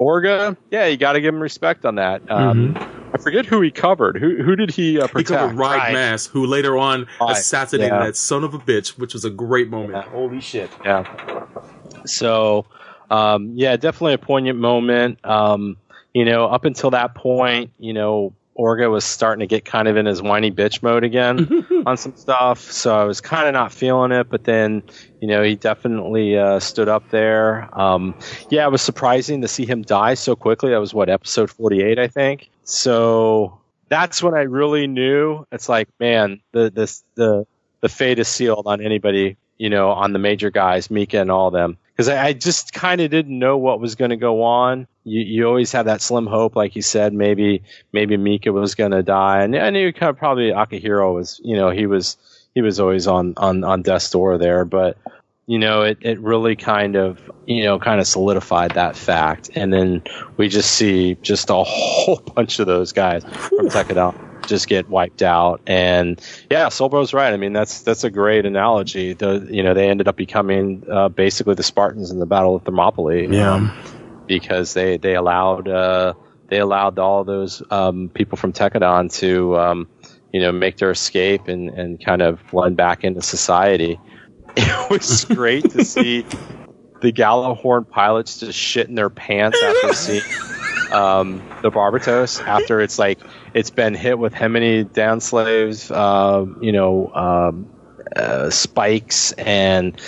Orga, yeah, you got to give him respect on that. Um, I forget who he covered. Who who did he uh, Mm-hmm. He protect? covered Ride Right. Mass, who later on Right. assassinated Yeah. that son of a bitch, which was a great moment. Yeah. Holy shit. Yeah. So, um, yeah, definitely a poignant moment. Um, you know, up until that point, you know, Orga was starting to get kind of in his whiny bitch mode again *laughs* on some stuff. So I was kind of not feeling it, but then, you know, he definitely uh, stood up there. Um, yeah, it was surprising to see him die so quickly. That was what episode forty-eight, I think. So that's when I really knew. It's like, man, the this the the fate is sealed on anybody, you know, on the major guys, Mika and all of them. Because I, I just kind of didn't know what was going to go on. You, you always have that slim hope, like you said, maybe maybe Mika was going to die, and I knew kind of probably Akihiro was, you know, he was he was always on on on death's door there, but you know, it, it really kind of, you know, kind of solidified that fact. And then we just see just a whole *laughs* bunch of those guys from Tekkadan just get wiped out. And yeah, Soulbro's right. I mean, that's, that's a great analogy. The, you know, they ended up becoming, uh, basically the Spartans in the Battle of Thermopylae. Yeah. um, because they, they allowed, uh, they allowed all those, um, people from Tekkadan to, um, you know, make their escape and, and kind of blend back into society *laughs* it was great to see the Gjallarhorn pilots just shitting their pants after *laughs* seeing um, the Barbatos after it's like it's been hit with how many Dainsleifs, um, you know, um, uh, spikes, and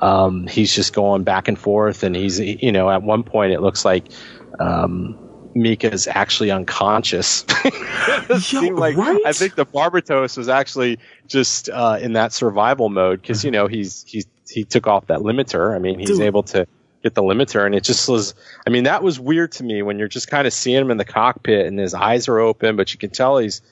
um, he's just going back and forth, and he's you know at one point it looks like. Um, Mika is actually unconscious. *laughs* seemed like right? I think the Barbatos was actually just uh, in that survival mode because you know he's he's he took off that limiter. I mean, he's Dude. able to get the limiter, and it just was. I mean, that was weird to me when you're just kind of seeing him in the cockpit and his eyes are open, but you can tell he's.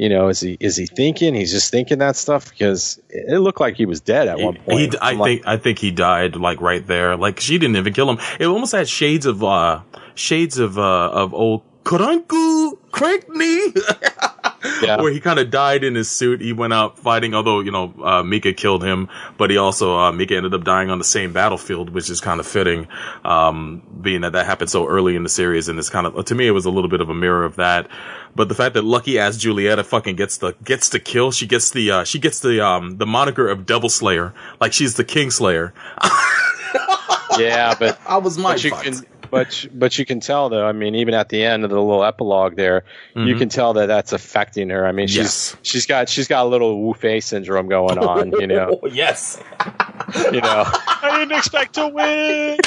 You know, is he is he thinking? He's just thinking that stuff because it it looked like he was dead at one He, point. I I'm like, think I think he died like right there. Like she didn't even kill him. It almost had shades of uh shades of uh of old Kranku Crank knee. *laughs* Yeah. Where he kind of died in his suit. He went out fighting, although, you know, uh, Mika killed him, but he also, uh, Mika ended up dying on the same battlefield, which is kind of fitting, um, being that that happened so early in the series. And it's kind of, to me, it was a little bit of a mirror of that. But the fact that lucky ass Julieta fucking gets the, gets the kill, she gets the, uh, she gets the, um, the moniker of Devil Slayer. Like she's the King Slayer. *laughs* yeah, but I was my but you can but but you can tell though. I mean, even at the end of the little epilogue there, you mm-hmm. can tell that that's affecting her. I mean, she's Yes. she's got she's got a little Wu Fei syndrome going on. You know, *laughs* oh, yes. you know. *laughs* I didn't expect to win.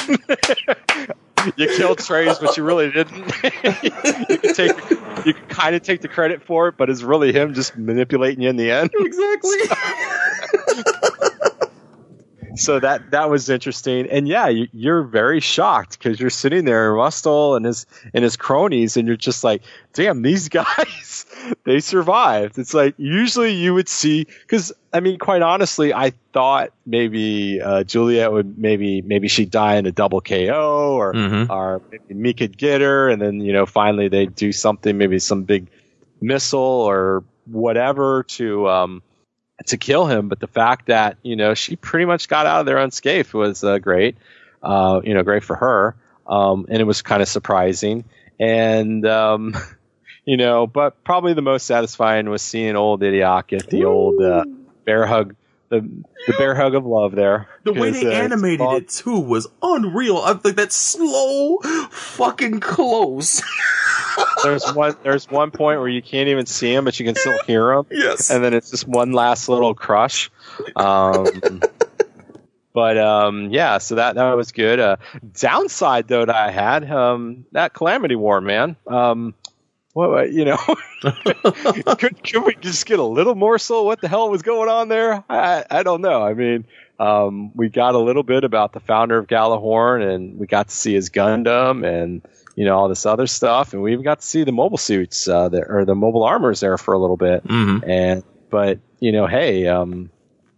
*laughs* you killed Treize, but you really didn't. you can take, you can kind of take the credit for it, but it's really him just manipulating you in the end. Exactly. So that that was interesting, and yeah, you, you're very shocked because you're sitting there, Rustal and his and his cronies, and you're just like, damn, these *laughs* guys, they survived. It's like usually you would see because I mean, quite honestly, I thought maybe uh, Juliet would maybe maybe she'd die in a double KO or Mhm. or maybe me could get her, and then you know finally they would do something, maybe some big missile or whatever to um to kill him. But the fact that you know she pretty much got out of there unscathed was uh, great. Uh, you know, great for her, um, and it was kind of surprising. And um, *laughs* you know, but probably the most satisfying was seeing old Idiot get the old uh, bear hug. The, the bear hug of love there. The way they uh, animated it too was unreal. I think that's slow, fucking close. *laughs* There's one. There's one point where you can't even see him, but you can still hear him. yes. and then it's just one last little crush. Um, but um, yeah, so that that was good. Uh, downside though that I had um, that calamity war, man. Um, what you know, *laughs* could could we just get a little morsel? What the hell was going on there? I I don't know. I mean. Um, we got a little bit about the founder of Gjallarhorn, and we got to see his Gundam, and you know all this other stuff, and we even got to see the mobile suits uh, there, or the mobile armors there for a little bit. hmm And but you know, hey, um,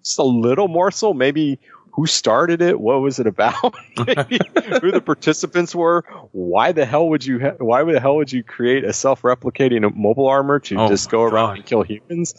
just a little morsel, maybe who started it, what was it about, *laughs* who the participants were, why the hell would you, ha- why the hell would you create a self-replicating mobile armor to Oh just go around and kill humans?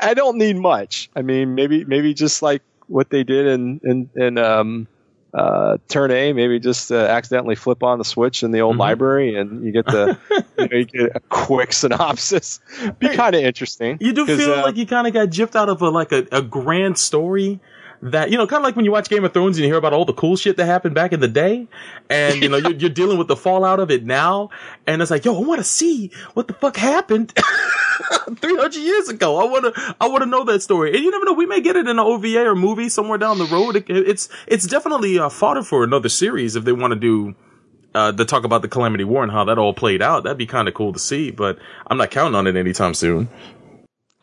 I don't need much. I mean, maybe maybe just like what they did in in in um, uh, turn A, maybe just uh, accidentally flip on the switch in the old Mhm. library, and you get the *laughs* you, know, you get a quick synopsis. Be kind of interesting. You do feel uh, like you kind of got gypped out of a like a, a grand story that you know, kind of like when you watch Game of Thrones and you hear about all the cool shit that happened back in the day, and you know you're, you're dealing with the fallout of it now, and it's like, yo, I want to see what the fuck happened *laughs* 300 years ago. I want to, I want to know that story, and you never know, we may get it in an OVA or movie somewhere down the road. It, it's it's definitely uh, fodder for another series if they want to do. Uh, to talk about the Calamity War and how that all played out, that'd be kind of cool to see, but I'm not counting on it anytime soon.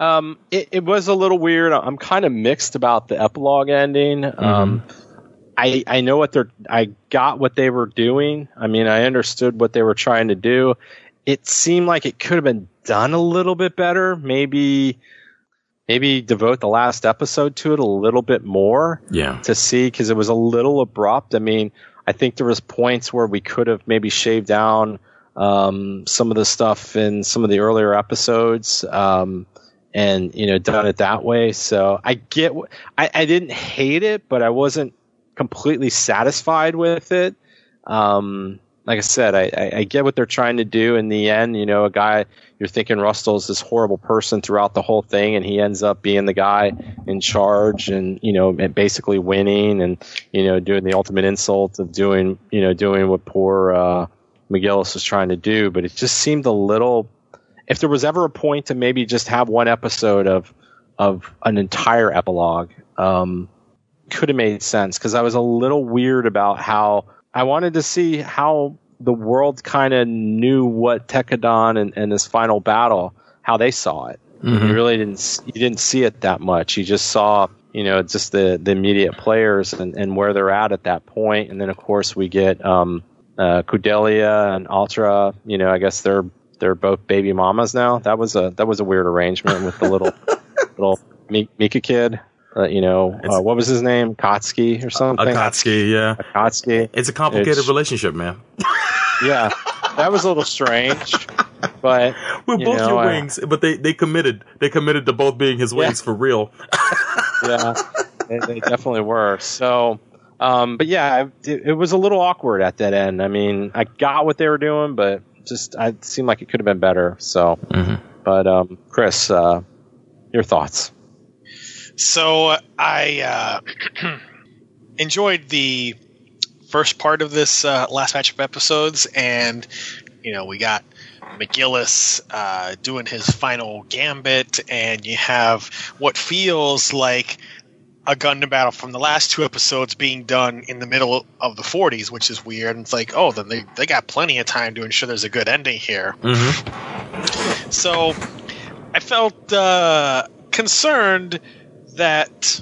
Um, it, it was a little weird. I'm kind of mixed about the epilogue ending. Um, I I know what they're. I got what they were doing. I mean, I understood what they were trying to do. It seemed like it could have been done a little bit better. Maybe maybe devote the last episode to it a little bit more Yeah. to see because it was a little abrupt. I mean, I think there was points where we could have maybe shaved down um, some of the stuff in some of the earlier episodes, um, and you know, done it that way. So I get, I, I didn't hate it, but I wasn't completely satisfied with it. Um, like I said, I, I, I get what they're trying to do in the end. You know, a guy you're thinking Rustal's this horrible person throughout the whole thing, and he ends up being the guy in charge, and you know, and basically winning, and you know, doing the ultimate insult of doing, you know, doing what poor uh, McGillis was trying to do. But it just seemed a little. If there was ever a point to maybe just have one episode of of an entire epilogue, um, could have made sense because I was a little weird about how I wanted to see how the world kind of knew what Tekkadan and, and this final battle, how they saw it. Mhm. You really didn't you didn't see it that much. You just saw you know just the the immediate players and, and where they're at at that point. And then of course we get um, uh, Kudelia and Atra. You know, I guess they're they're both baby mamas now. That was a that was a weird arrangement with the little *laughs* little Mika kid. Uh, you know, uh, what was his name? Kotsky or something. Akatsuki, yeah. Kotsky. It's a complicated It's- relationship, man. *laughs* Yeah, that was a little strange, but *laughs* We're both know, your I- wings, but they, they committed. They committed to both being his wings for real. yeah, they, they definitely were. So, um, but yeah, it, it was a little awkward at that end. I mean, I got what they were doing, but just I it seemed like it could have been better. So, Mhm. but um, Chris, uh, your thoughts? So I uh, *clears throat* enjoyed the first part of this uh, last batch of episodes, and you know we got McGillis uh, doing his final gambit, and you have what feels like a Gundam battle from the last two episodes being done in the middle of the 40s, which is weird. And it's like, oh, then they, they got plenty of time to ensure there's a good ending here. hmm So I felt uh, concerned that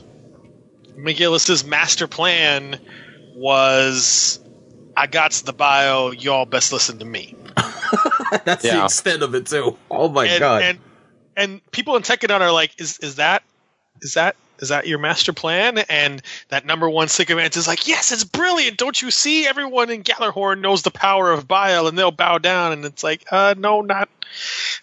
McGillis's master plan was I got the Bael, y'all best listen to me. *laughs* That's the extent of it too. Oh my and, god. And and people in Tekkadan are like, is is that is that is that your master plan? And that number one sycophant is like, yes, it's brilliant. Don't you see? Everyone in Gjallarhorn knows the power of Bael, and they'll bow down. And it's like, uh, no, not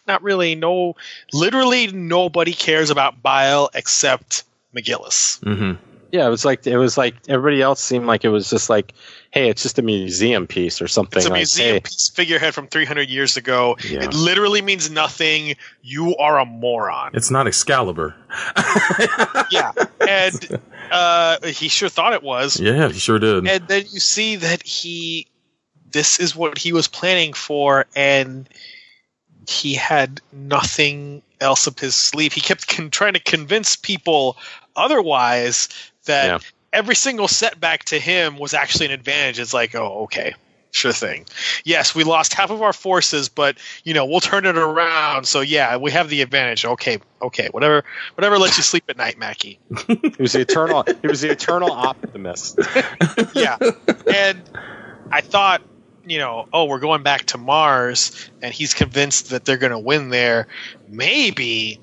not really. No, literally nobody cares about Bael except McGillis. hmm Yeah, it was like it was like everybody else seemed like it was just like, hey, it's just a museum piece or something. It's a like, museum hey, piece figurehead from 300 years ago. Yeah. It literally means nothing. You are a moron. It's not Excalibur. *laughs* yeah, and uh, he sure thought it was. yeah, he sure did. and then you see that he this is what he was planning for and he had nothing else up his sleeve he kept con- trying to convince people otherwise that Yeah. every single setback to him was actually an advantage it's like oh okay sure thing yes we lost half of our forces but you know we'll turn it around so yeah we have the advantage okay okay whatever whatever lets you sleep at night mackie he was the eternal. he was the eternal optimist. *laughs* yeah. And I thought, you know, oh, we're going back to Mars, and he's convinced that they're going to win there. Maybe,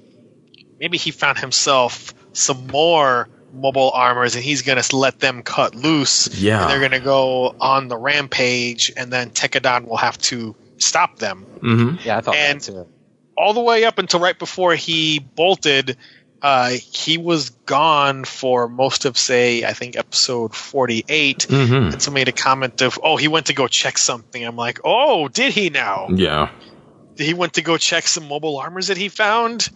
maybe he found himself some more mobile armors, and he's going to let them cut loose. Yeah. And they're going to go on the rampage, and then Tekkadan will have to stop them. hmm Yeah, I thought And- that too. All the way up until right before he bolted. Uh, he was gone for most of, say, I think episode 48 hmm and somebody made a comment of, "Oh, he went to go check something." I'm like, "Oh, did he now? Yeah. He went to go check some mobile armors that he found."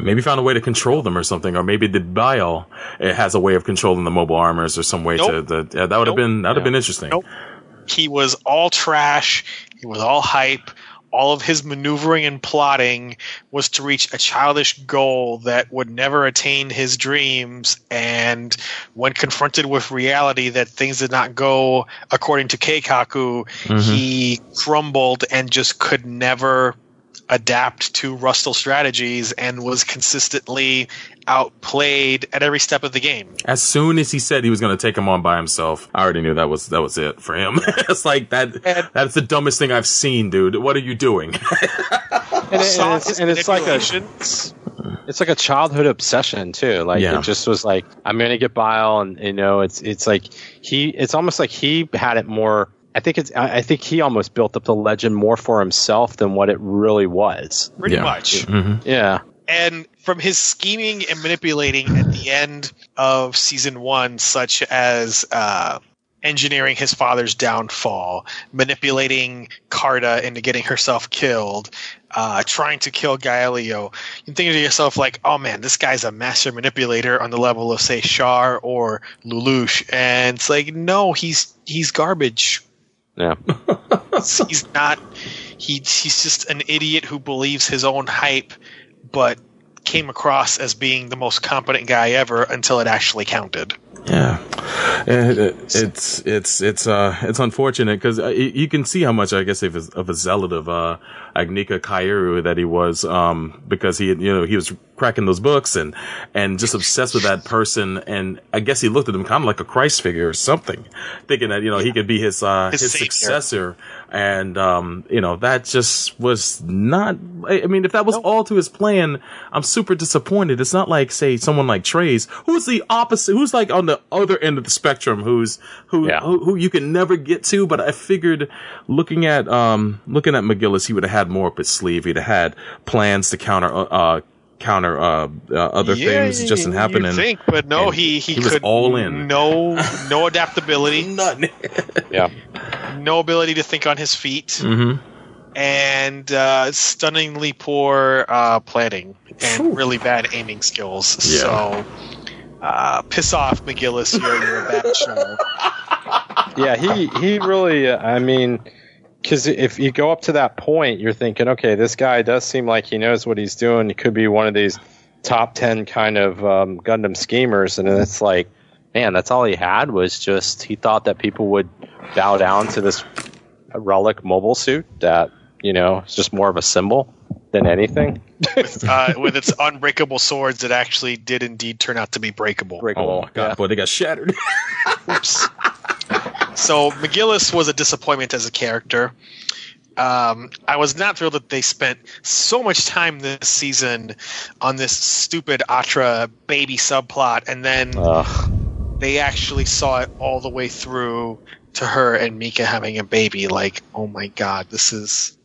Maybe found a way to control them or something, or maybe the Bael it has a way of controlling the mobile armors or some way Nope. to. The, yeah, that would have been that would have been interesting. Nope. He was all trash. He was all hype. All of his maneuvering and plotting was to reach a childish goal that would never attain his dreams. And when confronted with reality that things did not go according to Keikaku, Mhm. he crumbled and just could never adapt to Rustal strategies and was consistently outplayed at every step of the game. As soon as he said he was going to take him on by himself, I already knew that was that was it for him. *laughs* it's like that. And- that's the dumbest thing I've seen, dude. What are you doing? *laughs* And, it- and it's, and it's like a it's like a childhood obsession too. Like Yeah. it just was like I'm gonna get Bael, and you know it's it's like he it's almost like he had it more. I think it's I I think he almost built up the legend more for himself than what it really was. pretty Yeah. much. hmm Yeah, And from his scheming and manipulating at the end of season one, such as uh, engineering his father's downfall, manipulating Carta into getting herself killed, uh, trying to kill Gaelio, you think to yourself like, "Oh man, this guy's a master manipulator on the level of say Char or Lelouch," and it's like, no, he's he's garbage. Yeah, *laughs* he's not he he's just an idiot who believes his own hype but came across as being the most competent guy ever until it actually counted Yeah, it- it's it's it's uh it's unfortunate because you can see how much I guess of a, of a zealot of uh Agnika Kaieru that he was um because he you know he was cracking those books and and just obsessed with that person. And I guess he looked at him kind of like a Christ figure or something, thinking that you know he could be his uh His his, successor. And um you know that just was not I I mean if that was all to his plan I'm super disappointed. It's not like say someone like Treize's who's the opposite who's like on the other end of the spectrum who's who Yeah. who, who you can never get to but I figured looking at um looking at McGillis he would have had more up his sleeve. He'd have had plans to counter uh, uh counter uh, uh other things it just didn't happen You and think, but no, and he he, he was all in. No, *laughs* no adaptability, nothing. *laughs* Yeah. no ability to think on his feet, hmm and uh, stunningly poor uh, planning and really bad aiming skills. Yeah. So, uh, piss off, McGillis. You're, you're a bad *laughs* show. Yeah, he he really. uh, I mean, because if you go up to that point, you're thinking, okay, this guy does seem like he knows what he's doing. He could be one of these top ten kind of um, Gundam schemers, and it's like, man, that's all he had was just he thought that people would bow down to this relic mobile suit that you know it's just more of a symbol than anything. uh, with its unbreakable swords that actually did indeed turn out to be breakable. Oh my god, boy, they got shattered. Oops. so McGillis was a disappointment as a character. Um, I was not thrilled that they spent so much time this season on this stupid Atra baby subplot, and then Ugh. they actually saw it all the way through to her and Mika having a baby. Like, oh my god, this is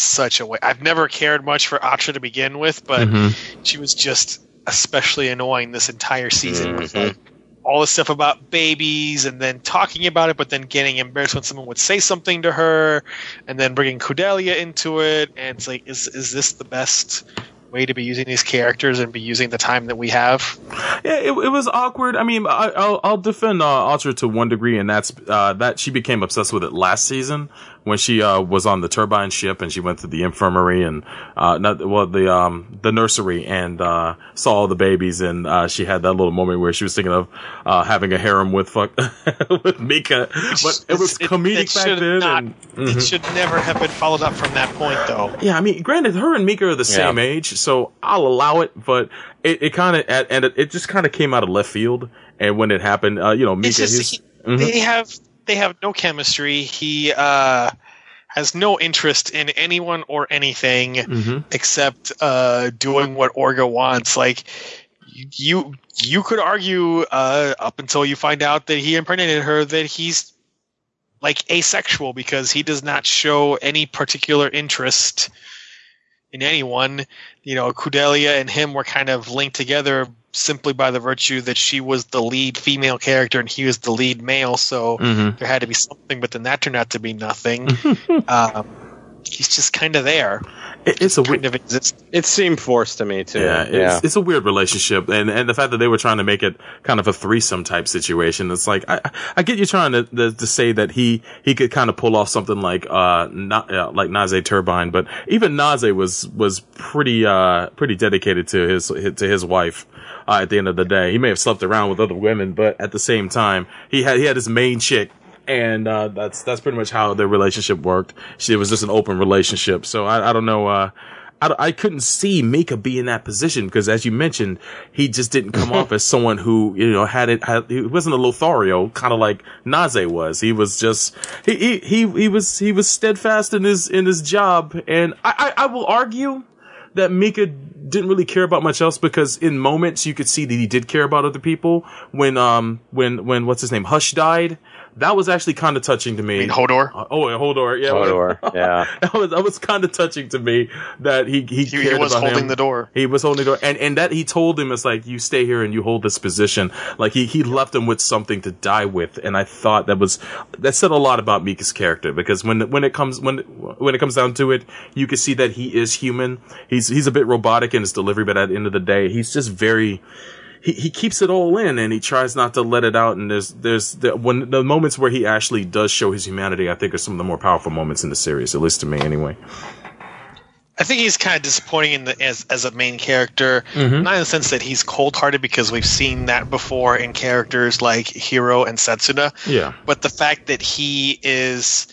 such a way. I've never cared much for Atra to begin with, but Mhm. she was just especially annoying this entire season with Mhm. like all the stuff about babies and then talking about it, but then getting embarrassed when someone would say something to her, and then bringing Kudelia into it. And it's like, is is this the best way to be using these characters and be using the time that we have? Yeah, it, it was awkward. I mean, I, I'll, I'll defend uh, Atra to one degree, and that's uh, that she became obsessed with it last season when she uh, was on the turbine ship and she went to the infirmary and uh, not well the um the nursery and uh, saw all the babies and uh, she had that little moment where she was thinking of uh, having a harem with fuck *laughs* with Mika, but it was comedic back should then. not- and, It Mhm. should never have been followed up from that point, though. Yeah, I mean, granted, her and Mika are the same age, so I'll allow it. But it, it kind of and it, it just kind of came out of left field. And when it happened, uh, you know, Mika, It's just his, he- Mhm. they have they have no chemistry. He uh, has no interest in anyone or anything Mhm. except uh, doing what Orga wants. Like you, you could argue uh, up until you find out that he impregnated her that he's like asexual because he does not show any particular interest in anyone. You know, Kudelia and him were kind of linked together simply by the virtue that she was the lead female character and he was the lead male. So Mhm. there had to be something, but then that turned out to be nothing. *laughs* um, he's just kind of there, It- it's a kind weird. of exists. It seemed forced to me too. Yeah, it's, yeah. it's a weird relationship, and and the fact that they were trying to make it kind of a threesome type situation. It's like I I get you trying to to, to say that he he could kind of pull off something like uh, not, uh like Naze Turbine, but even Naze was was pretty uh pretty dedicated to his to his wife. Uh, at the end of the day, he may have slept around with other women, but at the same time, he had he had his main chick and uh, that's that's pretty much how their relationship worked. She, it was just an open relationship, so I, I don't know. Uh, I, I couldn't see Mika be in that position because, as you mentioned, he just didn't come off *laughs* as someone who you know had it. Had, he wasn't a Lothario, kind of like Naze was. He was just he, he he he was he was steadfast in his in his job, and I I, I will argue that Mika didn't really care about much else because in moments you could see that he did care about other people. When um when when what's his name Hush died, that was actually kind of touching to me. I mean, Hodor. Uh, oh, and Hodor, yeah, Hodor, *laughs* yeah. that was that was kind of touching to me that he he, He, he was about holding him. the door. He was holding the door, and and that he told him it's like you stay here and you hold this position. Like he he left him with something to die with, and I thought that was that said a lot about Mika's character because when when it comes when when it comes down to it, you can see that he is human. He's he's a bit robotic in his delivery, but at the end of the day, he's just very he, he keeps it all in and he tries not to let it out. And there's there's the, when the moments where he actually does show his humanity, I think are some of the more powerful moments in the series, at least to me, anyway. I think he's kind of disappointing in the as as a main character, Mhm. not in the sense that he's cold hearted because we've seen that before in characters like Hiro and Setsuna, Yeah. but the fact that he is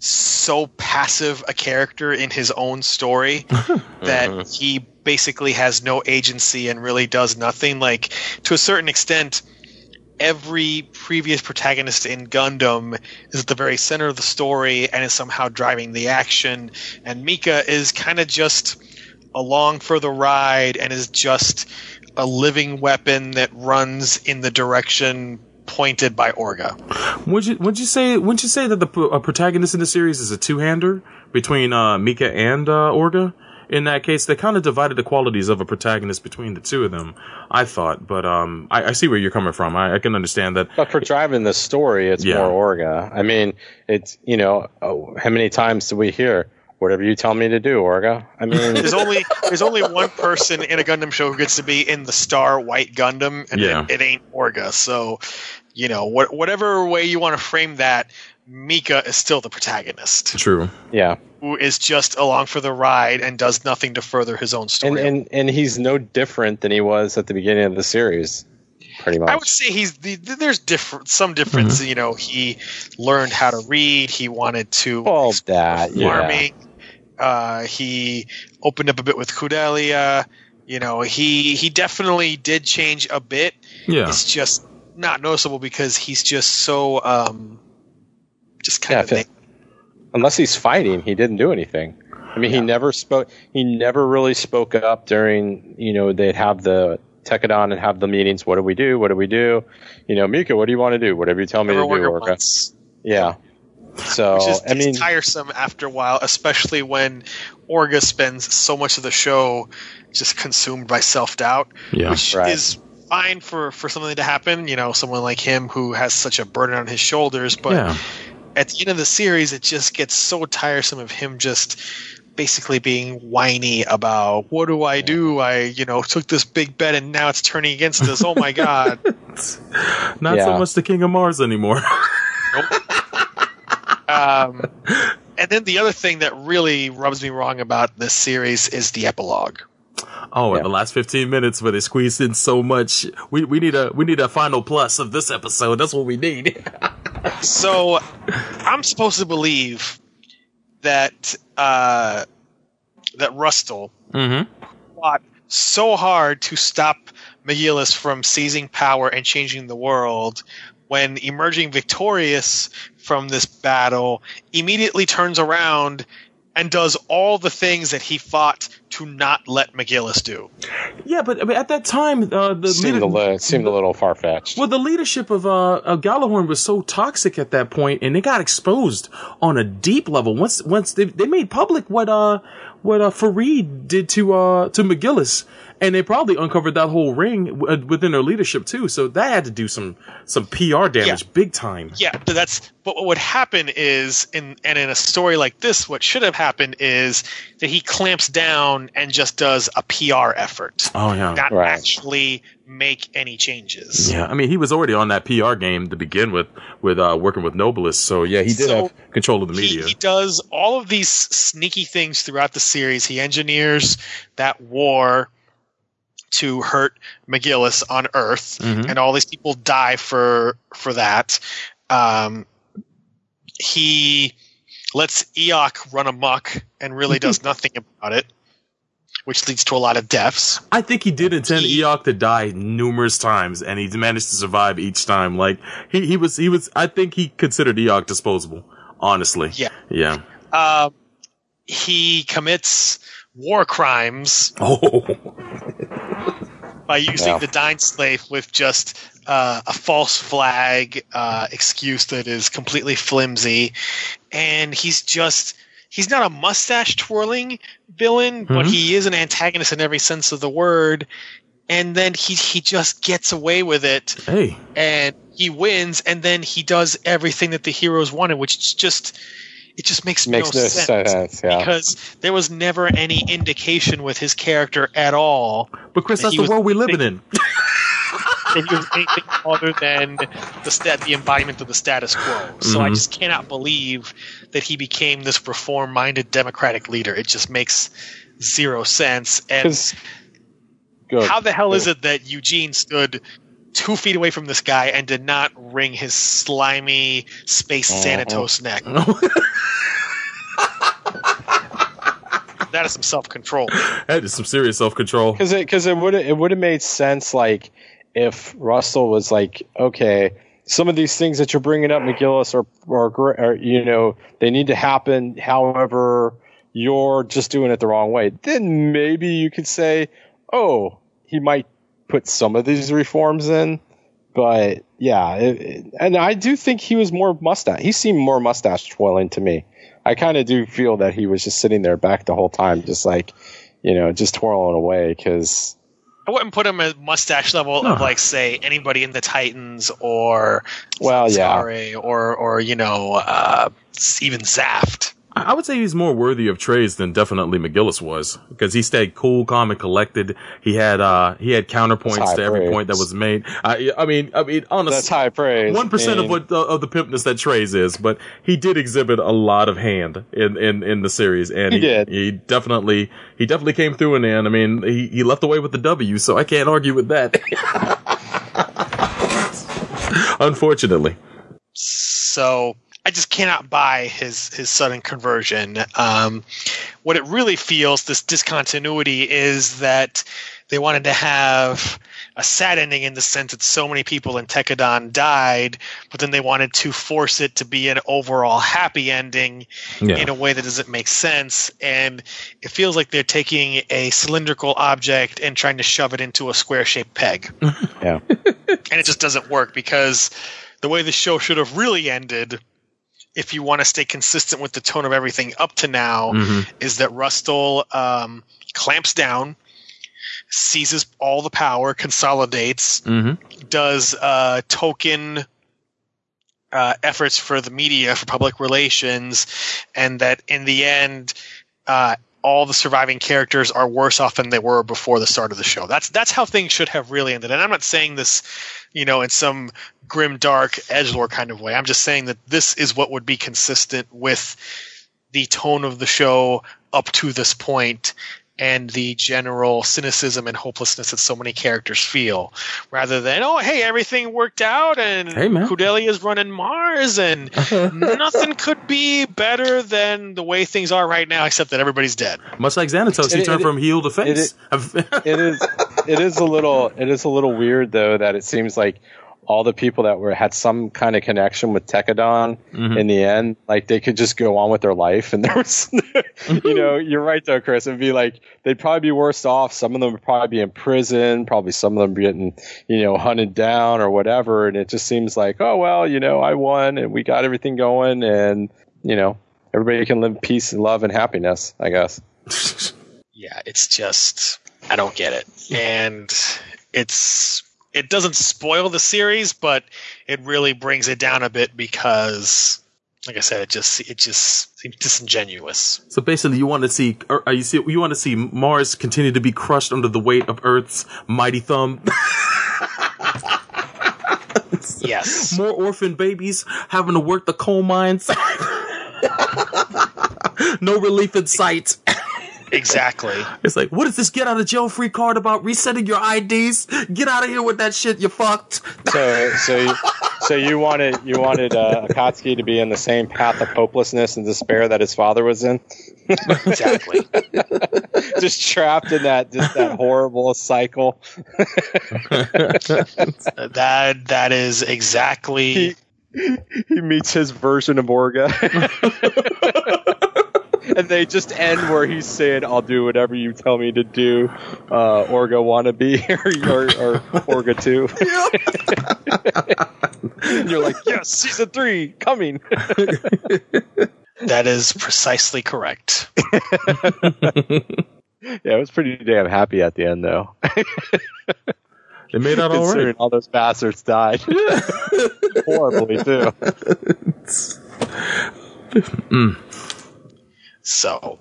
so passive a character in his own story *laughs* that he basically has no agency and really does nothing. Like to a certain extent, every previous protagonist in Gundam is at the very center of the story and is somehow driving the action, and Mika is kind of just along for the ride and is just a living weapon that runs in the direction pointed by Orga. Would you would you say would you say that the protagonist in the series is a two hander between uh, Mika and uh, Orga? In that case, they kind of divided the qualities of a protagonist between the two of them. I thought, but um, I, I see where you're coming from. I, I can understand that. But for driving the story, it's Yeah. more Orga. I mean, it's you know, oh, how many times do we hear whatever you tell me to do, Orga? I mean, There's *laughs* only there's only one person in a Gundam show who gets to be in the Star White Gundam, and Yeah. it, it ain't Orga. So, you know, what, whatever way you want to frame that, Mika is still the protagonist, True. yeah, who is just along for the ride and does nothing to further his own story. and and he's no different than he was at the beginning of the series, pretty much. I would say he's the, there's different some difference. You know, he learned how to read. He wanted to All that, yeah. Uh, he opened up a bit with Kudelia. You know, he he definitely did change a bit. Yeah. It's just not noticeable because he's just so um, just kind Yeah, of I feel- Unless he's fighting, he didn't do anything. I mean, he never spoke. He never really spoke up during. You know, they'd have the Tekkadan and have the meetings. What do we do? What do we do? You know, Mika, what do you want to do? Whatever you tell me to do, worker Orga. once. Yeah. So Which is I mean, it's tiresome after a while, especially when Orga spends so much of the show just consumed by self doubt. Yeah. which Right. is fine for for something to happen. You know, someone like him who has such a burden on his shoulders. But yeah. At the end of the series, it just gets so tiresome of him just basically being whiny about what do I do? I you know took this big bet and now it's turning against us. Oh my god! *laughs* Not so much the King of Mars anymore. *laughs* um, and then the other thing that really rubs me wrong about this series is the epilogue. Oh, Yeah. in the last 15 minutes where they squeezed in so much. We we need a we need a final plus of this episode. That's what we need. *laughs* So I'm supposed to believe that uh, that Rustal mm-hmm. fought so hard to stop McGillis from seizing power and changing the world when emerging victorious from this battle immediately turns around and does all the things that he fought to not let McGillis do. Yeah, but I mean, at that time, uh, the seemed a, leader- li- seemed a little far fetched. well, the leadership of uh, of Gjallarhorn was so toxic at that point, and they got exposed on a deep level. Once once they they made public what uh what uh, Farid did to uh to McGillis, and they probably uncovered that whole ring w- uh, within their leadership too. So that had to do some some PR damage, Yeah. big time. Yeah, but that's but what would happen is in and in a story like this, what should have happened is that he clamps down and just does a PR effort, Oh yeah. not Right. actually make any changes. Yeah, I mean, he was already on that PR game to begin with, with uh, working with Nobliss. So yeah, he did So, have control of the media. he does all of these sneaky things throughout the series. He engineers that war to hurt McGillis on Earth, Mhm. and all these people die for for that. Um, he lets Iok run amok and really does *laughs* nothing about it, which leads to a lot of deaths. I think he did intend He- Iok to die numerous times, and he managed to survive each time. Like he, he was, he was. I think he considered Iok disposable. Honestly, Yeah. yeah. Um, he commits war crimes *laughs* Oh, by using Yeah. the Dainsleif with just uh, a false flag uh, excuse that is completely flimsy, and he's just. He's not a mustache twirling villain, but Mhm. he is an antagonist in every sense of the word. And then he he just gets away with it, hey, and he wins, and then he does everything that the heroes wanted, which is just it just makes, Makes no, no sense, sense, yeah. because there was never any indication with his character at all but Chris, that's the world we living in. *laughs* that he was anything other than the stat, the embodiment of the status quo. So I Mhm. just cannot believe that he became this reform-minded democratic leader. It just makes zero sense. And how the hell is it that Eugene stood two feet away from this guy and did not wring his slimy space Uh-huh. Xanatos neck? *laughs* That is some self control. that is some serious self control. because it because it would it would have made sense like if Rustal was like okay some of these things that you're bringing up McGillis are are, are you know they need to happen however you're just doing it the wrong way then maybe you could say oh he might put some of these reforms in but yeah it, it- and I do think he was more mustache he seemed more mustache twirling to me I kind of do feel that he was just sitting there back the whole time just like you know, just twirling away because I wouldn't put him at mustache level of like say anybody in the Titans or Well, yeah. Or or you know uh, even Zaft. I I would say he's more worthy of praise than definitely McGillis was because he stayed cool, calm, and collected. He had uh he had counterpoints to every praise. point that was made. I I mean I mean that's honestly. high praise. One percent of what uh, of the pimpness that Treize is, but he did exhibit a lot of hand in, in, in the series, and He did. He definitely he definitely came through in the end. I mean, he, he left away with the W, so I can't argue with that. *laughs* Unfortunately, So I just cannot buy his his sudden conversion. Um, what it really feels this discontinuity is that they wanted to have a sad ending in the sense that so many people in Tekkadan died, but then they wanted to force it to be an overall happy ending yeah. in a way that doesn't make sense. And it feels like they're taking a cylindrical object and trying to shove it into a square shaped peg. *laughs* Yeah. and it just doesn't work because the way the show should have really ended, if you want to stay consistent with the tone of everything up to now, Mhm. is that Rustal um, clamps down, seizes all the power, consolidates, Mhm. does uh, token uh, efforts for the media for public relations, and that in the end, uh, all the surviving characters are worse off than they were before the start of the show. That's that's how things should have really ended. And I'm not saying this, you know, in some grim, dark edgelord kind of way. I'm just saying that this is what would be consistent with the tone of the show up to this point and the general cynicism and hopelessness that so many characters feel, rather than oh hey everything worked out and Hey, man. Kudelia's running Mars and *laughs* nothing could be better than the way things are right now, except that everybody's dead. Much like Xanatos, he It- turned it- from heel to face. *laughs* it is it is a little it is a little weird though that it seems like all the people that were had some kind of connection with Tekkadan Mhm. in the end, like they could just go on with their life. And *laughs* there was, you know, you're right though, Chris. It'd be like they'd probably be worse off. Some of them would probably be in prison. Probably some of them getting, you know, hunted down or whatever. And it just seems like, oh well, you know, I won and we got everything going, and you know, everybody can live peace and love and happiness. I guess. *laughs* yeah, it's just I don't get it, and it's it doesn't spoil the series, but it really brings it down a bit because, like I said, it just it just seems disingenuous. So basically, you want to see, or uh, you see, you want to see Mars continue to be crushed under the weight of Earth's mighty thumb. *laughs* Yes, More orphan babies having to work the coal mines. *laughs* no relief in sight. Exactly. *laughs* It's like, what is this get out of jail free card about resetting your IDs? Get out of here with that shit. You fucked. So, so, you, so you wanted you wanted uh, Akatsuki to be in the same path of hopelessness and despair that his father was in, *laughs* Exactly. *laughs* just trapped in that just that horrible cycle. that that is exactly. He- He meets his version of Orga, and they just end where he's saying, "I'll do whatever you tell me to do." Uh, Orga wannabe *laughs* or, or, or Orga two. And you're like, yes, season three coming. *laughs* That is precisely correct. *laughs* Yeah, it was pretty damn happy at the end, though. They made out all Considering right. all those bastards died horribly too. So,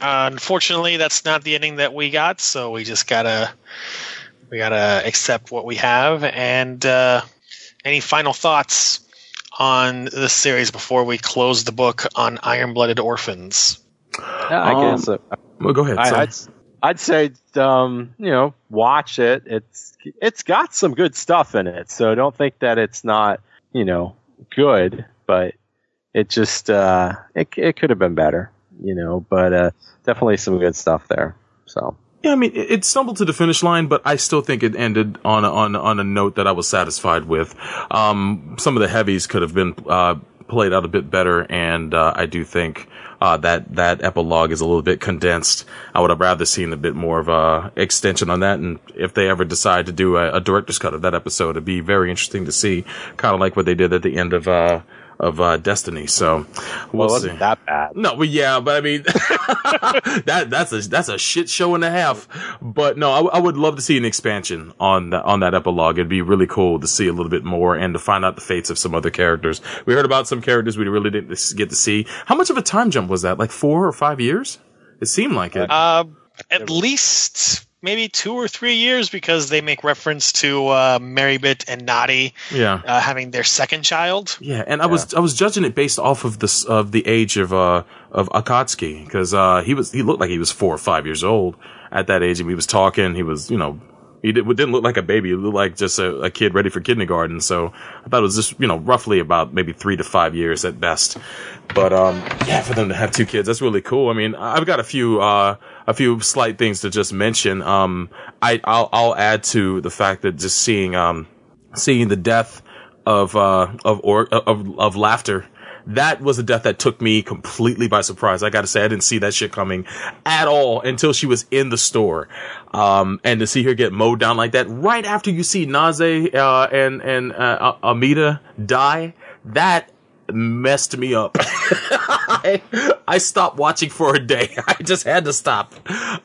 uh, unfortunately, that's not the ending that we got. So we just gotta we gotta accept what we have. And uh, any final thoughts on this series before we close the book on Iron Blooded Orphans? Yeah, I Um, guess. Uh, Well, go ahead. I, I'd, I'd say um, you know watch it. It's it's got some good stuff in it, so don't think that it's not you know good, but it just uh, it it could have been better, you know. But uh, definitely some good stuff there. So Yeah, I mean, it, stumbled to the finish line, but I still think it ended on a, on on a note that I was satisfied with. Um, some of the heavies could have been uh, played out a bit better, and uh, I do think uh, that that epilogue is a little bit condensed. I would have rather seen a bit more of a extension on that, and if they ever decide to do a, a director's cut of that episode, it'd be very interesting to see, kind of like what they did at the end of. Uh, of uh, Destiny, so we'll well, see. wasn't that bad. No, but yeah, but I mean, *laughs* that that's a that's a shit show and a half. But no, I, I would love to see an expansion on that on that epilogue. It'd be really cool to see a little bit more and to find out the fates of some other characters. We heard about some characters we really didn't get to see. How much of a time jump was that? Like four or five years? It seemed like it. Uh, at least maybe two or three years because they make reference to uh, Merribit and Nadi yeah. uh, having their second child. Yeah, and I was I was judging it based off of this of the age of uh of Akatsuki because uh he was he looked like he was four or five years old at that age and we was talking he was you know he did, didn't look like a baby he looked like just a, a kid ready for kindergarten so I thought it was just you know roughly about maybe three to five years at best but um yeah for them to have two kids that's really cool I mean I've got a few uh a few slight things to just mention um I I'll I'll add to the fact that just seeing um seeing the death of uh of or of of Lafter that was a death that took me completely by surprise. I got to say, I didn't see that shit coming at all until she was in the store. Um, and to see her get mowed down like that right after you see Naze, uh, and, and, uh, Amida die, that messed me up. *laughs* I, I stopped watching for a day. *laughs* I just had to stop.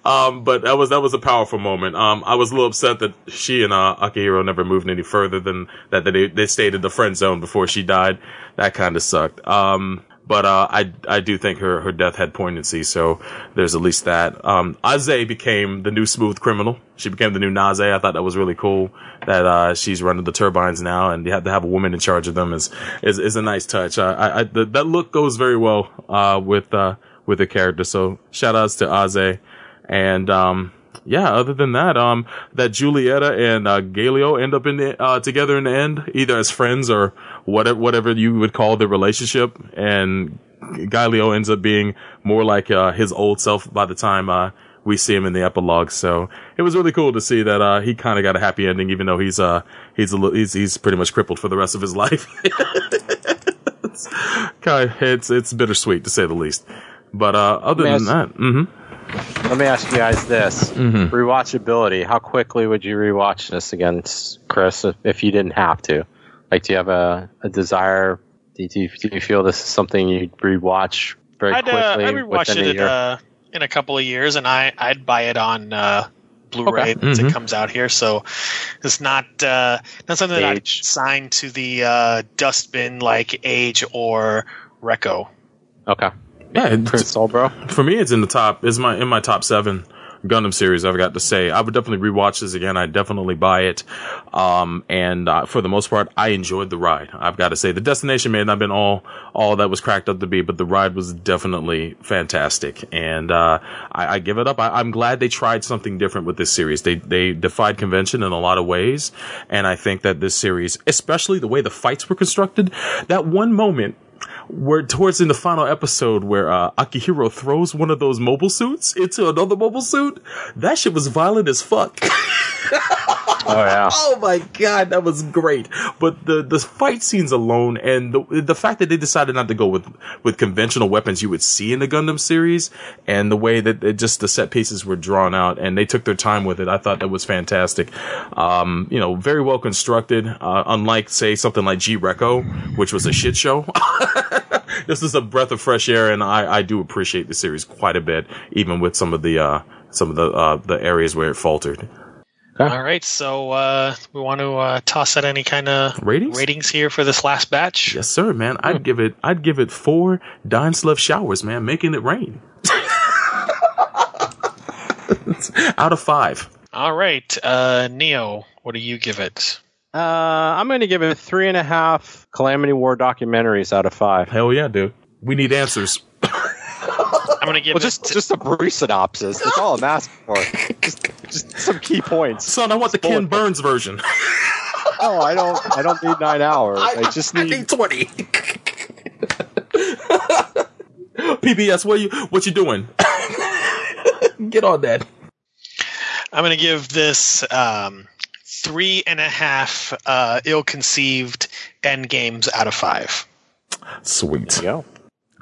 Um, but that was that was a powerful moment. Um, I was a little upset that she and uh, Akihiro never moved any further than that. They, they stayed in the friend zone before she died. That kind of sucked. Um, but uh, I I do think her her death had poignancy. So there's at least that. Um, Aze became the new smooth criminal. She became the new Naze. I thought that was really cool that uh, she's running the turbines now, and you have to have a woman in charge of them is is, is a nice touch. Uh, I, I the, that look goes very well uh, with uh, with the character. So shout outs to Aze, and um, yeah. Other than that, um, that Julieta and uh, Gaelio end up in the, uh, together in the end, either as friends or whatever whatever you would call the relationship, and Gaelio ends up being more like uh, his old self by the time uh, we see him in the epilogue. So it was really cool to see that uh, he kind of got a happy ending, even though he's uh he's a he's he's pretty much crippled for the rest of his *laughs* life. it's, kind of- it's it's bittersweet to say the least. But uh, other than me that, hmm Let me ask you guys this: Mhm. rewatchability. How quickly would you rewatch this again, Chris, if, if you didn't have to? Like, do you have a, a desire? Do you, do you feel this is something you'd rewatch very I'd, quickly uh, I'd rewatch within a it year? uh, in a couple of years, and I I'd buy it on uh, Blu-ray once Mhm. it comes out here. So it's not uh, not something that I'd sign to the uh, dustbin like Age or Reco. okay, yeah, it's, Chris Soulbro. for me, it's in the top. Is my in my top seven Gundam series. I've got to say, I would definitely rewatch this again. I'd definitely buy it. Um, and uh, for the most part, I enjoyed the ride. I've got to say, the destination may not have been all all that was cracked up to be, but the ride was definitely fantastic. And uh, I, I give it up. I, I'm glad they tried something different with this series. They they defied convention in a lot of ways, and I think that this series, especially the way the fights were constructed, that one moment where towards in the final episode where uh, Akihiro throws one of those mobile suits into another mobile suit, that shit was violent as fuck. *laughs* Oh yeah, oh my god, that was great. But the the fight scenes alone and the the fact that they decided not to go with with conventional weapons you would see in the Gundam series and the way that just the set pieces were drawn out and they took their time with it, I thought that was fantastic. Um, you know, very well constructed. Uh, unlike say something like G Reco, which was a shit show. *laughs* this is a breath of fresh air, and I, I do appreciate the series quite a bit, even with some of the uh, some of the uh, the areas where it faltered. All right, so uh, we want to uh, toss out any kind of Ratings? ratings here for this last batch. Yes, sir, man. I'd give it. I'd give it four Dainsleif showers, man, making it rain. *laughs* Out of five. All right, uh, Neo, what do you give it? Uh, I'm going to give it three and a half Calamity War documentaries out of five. Hell yeah, dude. We need answers. I'm gonna give Well, it just to- just a brief synopsis. That's all I'm asking for. Just, just some key points. Son, I want the Ken Bullet. Burns version. Oh, I don't. I don't need nine hours. I, just need. twenty. *laughs* PBS, what you what you doing? *laughs* Get on that. I'm going to give this um, three and a half uh, ill-conceived end games out of five. Sweet. There you go.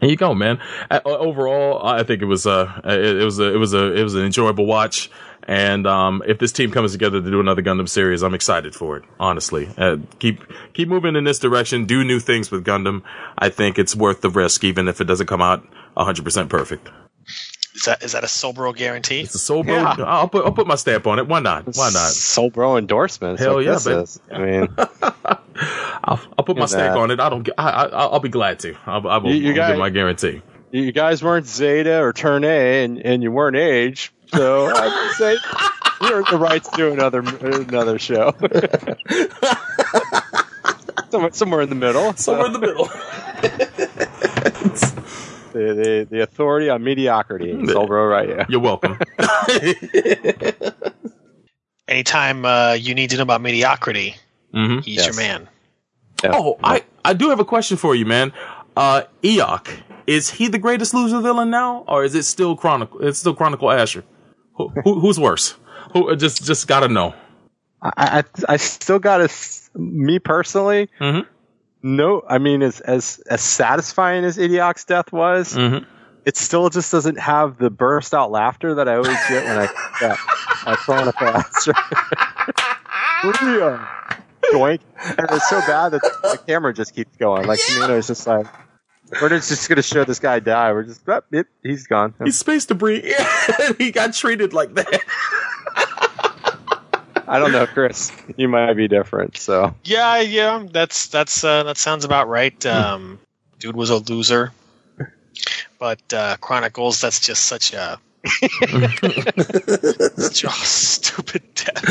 There you go, man. Uh, overall, I think it was uh it, it was a, it was a it was an enjoyable watch. And um, if this team comes together to do another Gundam series, I'm excited for it. Honestly, uh, keep keep moving in this direction. Do new things with Gundam. I think it's worth the risk, even if it doesn't come out 100 percent perfect. Is that is that a Soulbro guarantee? It's a soul bro. Yeah. I'll put I'll put my stamp on it. Why not? Why not? Soul Bro endorsements. Hell yeah, this baby. I mean, *laughs* I'll, I'll put my Look stamp on it. I don't. I, I I'll be glad to. I'll, I will You- you I'll got- give my guarantee. you guys weren't Zeta or Turn A, and, and you weren't Age, so I'd *laughs* say you earned the right to do another another show. *laughs* somewhere, somewhere in the middle. Somewhere in the middle. The, the the authority on mediocrity. Soul Bro, right? Yeah. You're welcome. *laughs* Anytime uh, you need to know about mediocrity, hmm he's Yes. your man. Yeah. Oh, I, I do have a question for you, man. Uh, Iok, is he the greatest loser villain now, or is it still Chronicle? It's still Chronicle Asher. Who, who, who's worse? Who uh, just just gotta know? I, I I still got to me personally. Mhm. No, I mean as as as satisfying as Idioc's death was, Mhm. it still just doesn't have the burst out laughter that I always get when I *laughs* yeah, I throw in a faster. *laughs* Hooyah. Doink. And it's so bad that the camera just keeps going. Like you know, it's just like we're just going to show this guy die. We're just yep, yep, he's gone. He's space debris. *laughs* he got treated like that. I don't know, Chris. You might be different. So Yeah, yeah, that's that's uh, that sounds about right. Um, dude was a loser, but uh, Chronicles that's just such a *laughs* *laughs* such a stupid death.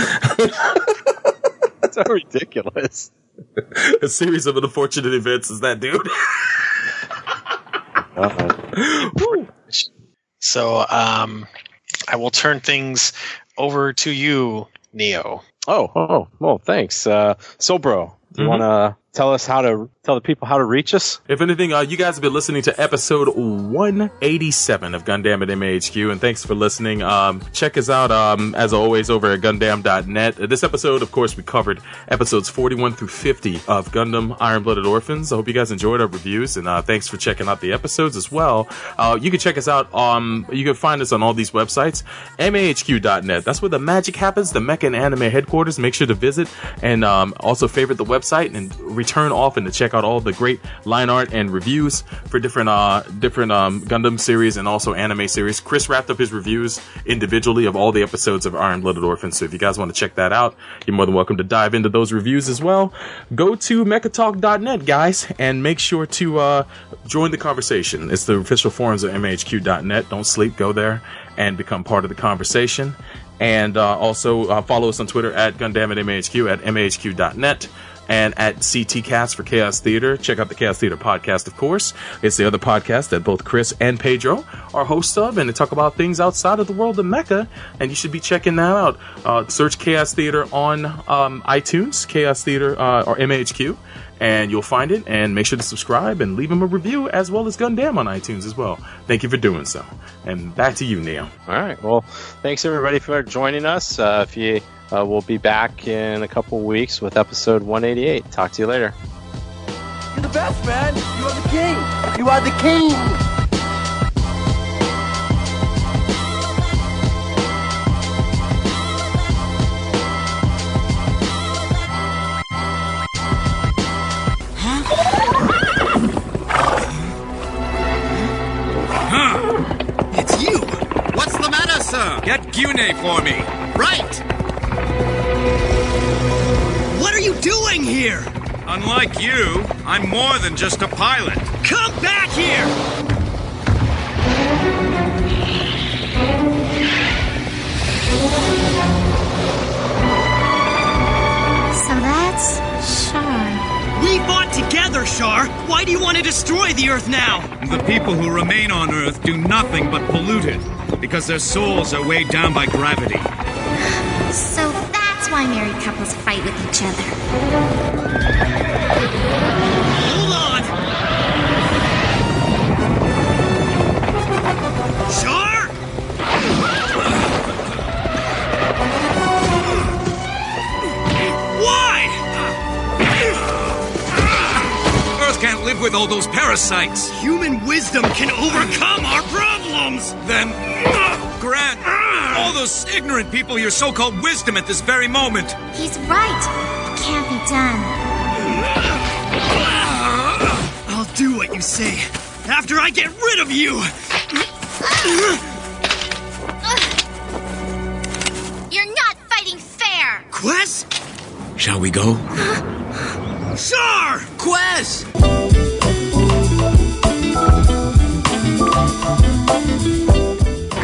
so ridiculous. A series of unfortunate events is that dude. *laughs* Uh-oh. So um, I will turn things over to you, Neo. Oh, oh, well, thanks. Uh, so, bro, do you Mhm. want to tell us how to tell the people how to reach us? If anything, uh, you guys have been listening to episode 187 of Gundam at MHQ, and thanks for listening. Um, check us out, um, as always, over at Gundam.net. This episode, of course, we covered episodes 41 through 50 of Gundam Iron Blooded Orphans. I hope you guys enjoyed our reviews, and uh, thanks for checking out the episodes as well. Uh, you can check us out. Um, you can find us on all these websites. MAHQ.net. That's where the magic happens. The Mecha and Anime headquarters. Make sure to visit and um, also favorite the website and return often to check out all the great line art and reviews for different uh different um Gundam series and also anime series. Chris wrapped up his reviews individually of all the episodes of Iron Blooded Orphans. So if you guys want to check that out, you're more than welcome to dive into those reviews as well. Go to mechatalk.net, guys, and make sure to uh join the conversation. It's the official forums of MHQ.net. Don't sleep, go there and become part of the conversation. And uh, also uh, follow us on Twitter at Gundam at MHQ at MHQ.net and at CTcast for Chaos Theater. Check out the Chaos Theater podcast, of course. It's the other podcast that both Chris and Pedro are hosts of, and they talk about things outside of the world of Mecha. and you should be checking that out. Uh, search Chaos Theater on um, iTunes, Chaos Theater uh, or MHQ, and you'll find it. And make sure to subscribe and leave them a review as well as Gundam on iTunes as well. Thank you for doing so. And back to you, Neil. All right. Well, thanks everybody for joining us. Uh, if you, uh, we'll be back in a couple weeks with episode 188. Talk to you later. You're the best, man. You are the king. You are the king. It's you! What's the matter, sir? Get Gune for me. Right! What are you doing here? Unlike you, I'm more than just a pilot. Come back here! So that's Sean. We We fought together, Char. Why do you want to destroy the Earth now? The people who remain on Earth do nothing but pollute it because their souls are weighed down by gravity. *sighs* Why married couples fight with each other. Hold on! Char! Why? Earth can't live with all those parasites. Human wisdom can overcome our problems! Then those ignorant people your so-called wisdom at this very moment. He's right. It can't be done. I'll do what you say after I get rid of you! You're not fighting fair! Quess? Shall we go? *gasps* Char! Quess!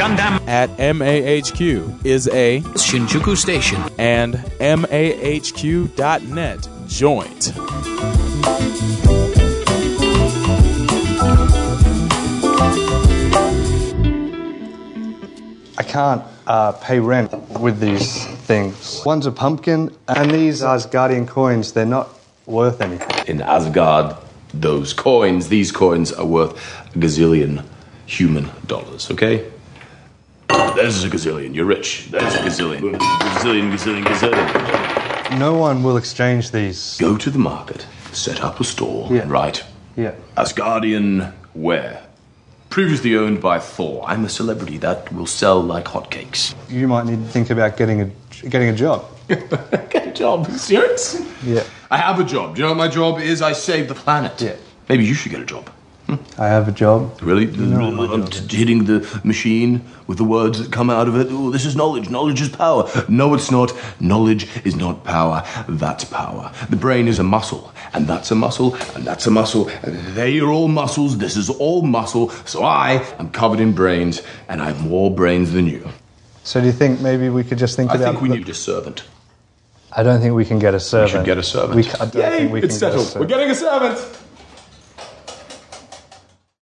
Gundam at MAHQ is a Shinjuku Station and MAHQ.net joint. I can't uh, pay rent with these things. One's a pumpkin, and these Asgardian coins, they're not worth anything. In Asgard, those coins, these coins, are worth a gazillion human dollars, okay? There's a gazillion, you're rich. There's a gazillion. Gazillion, gazillion, gazillion. No one will exchange these. Go to the market, set up a store, Yeah. and write Yeah. Asgardian ware. Previously owned by Thor. I'm a celebrity that will sell like hotcakes. You might need to think about getting a getting a job. *laughs* Get a job. Serious? Yeah. I have a job. Do you know what my job is? I save the planet. Yeah. Maybe you should get a job. I have a job. Really? I'm t- hitting the machine with the words that come out of it. Oh, this is knowledge. Knowledge is power. No, it's not. Knowledge is not power. That's power. The brain is a muscle, and that's a muscle, and that's a muscle, and they are all muscles. This is all muscle. So I am covered in brains, and I have more brains than you. So do you think maybe we could just think I about? think we the- need a servant. I don't think we can get a servant. We should get a servant. We, I don't think we it's can get a settled. servant. We're getting a servant.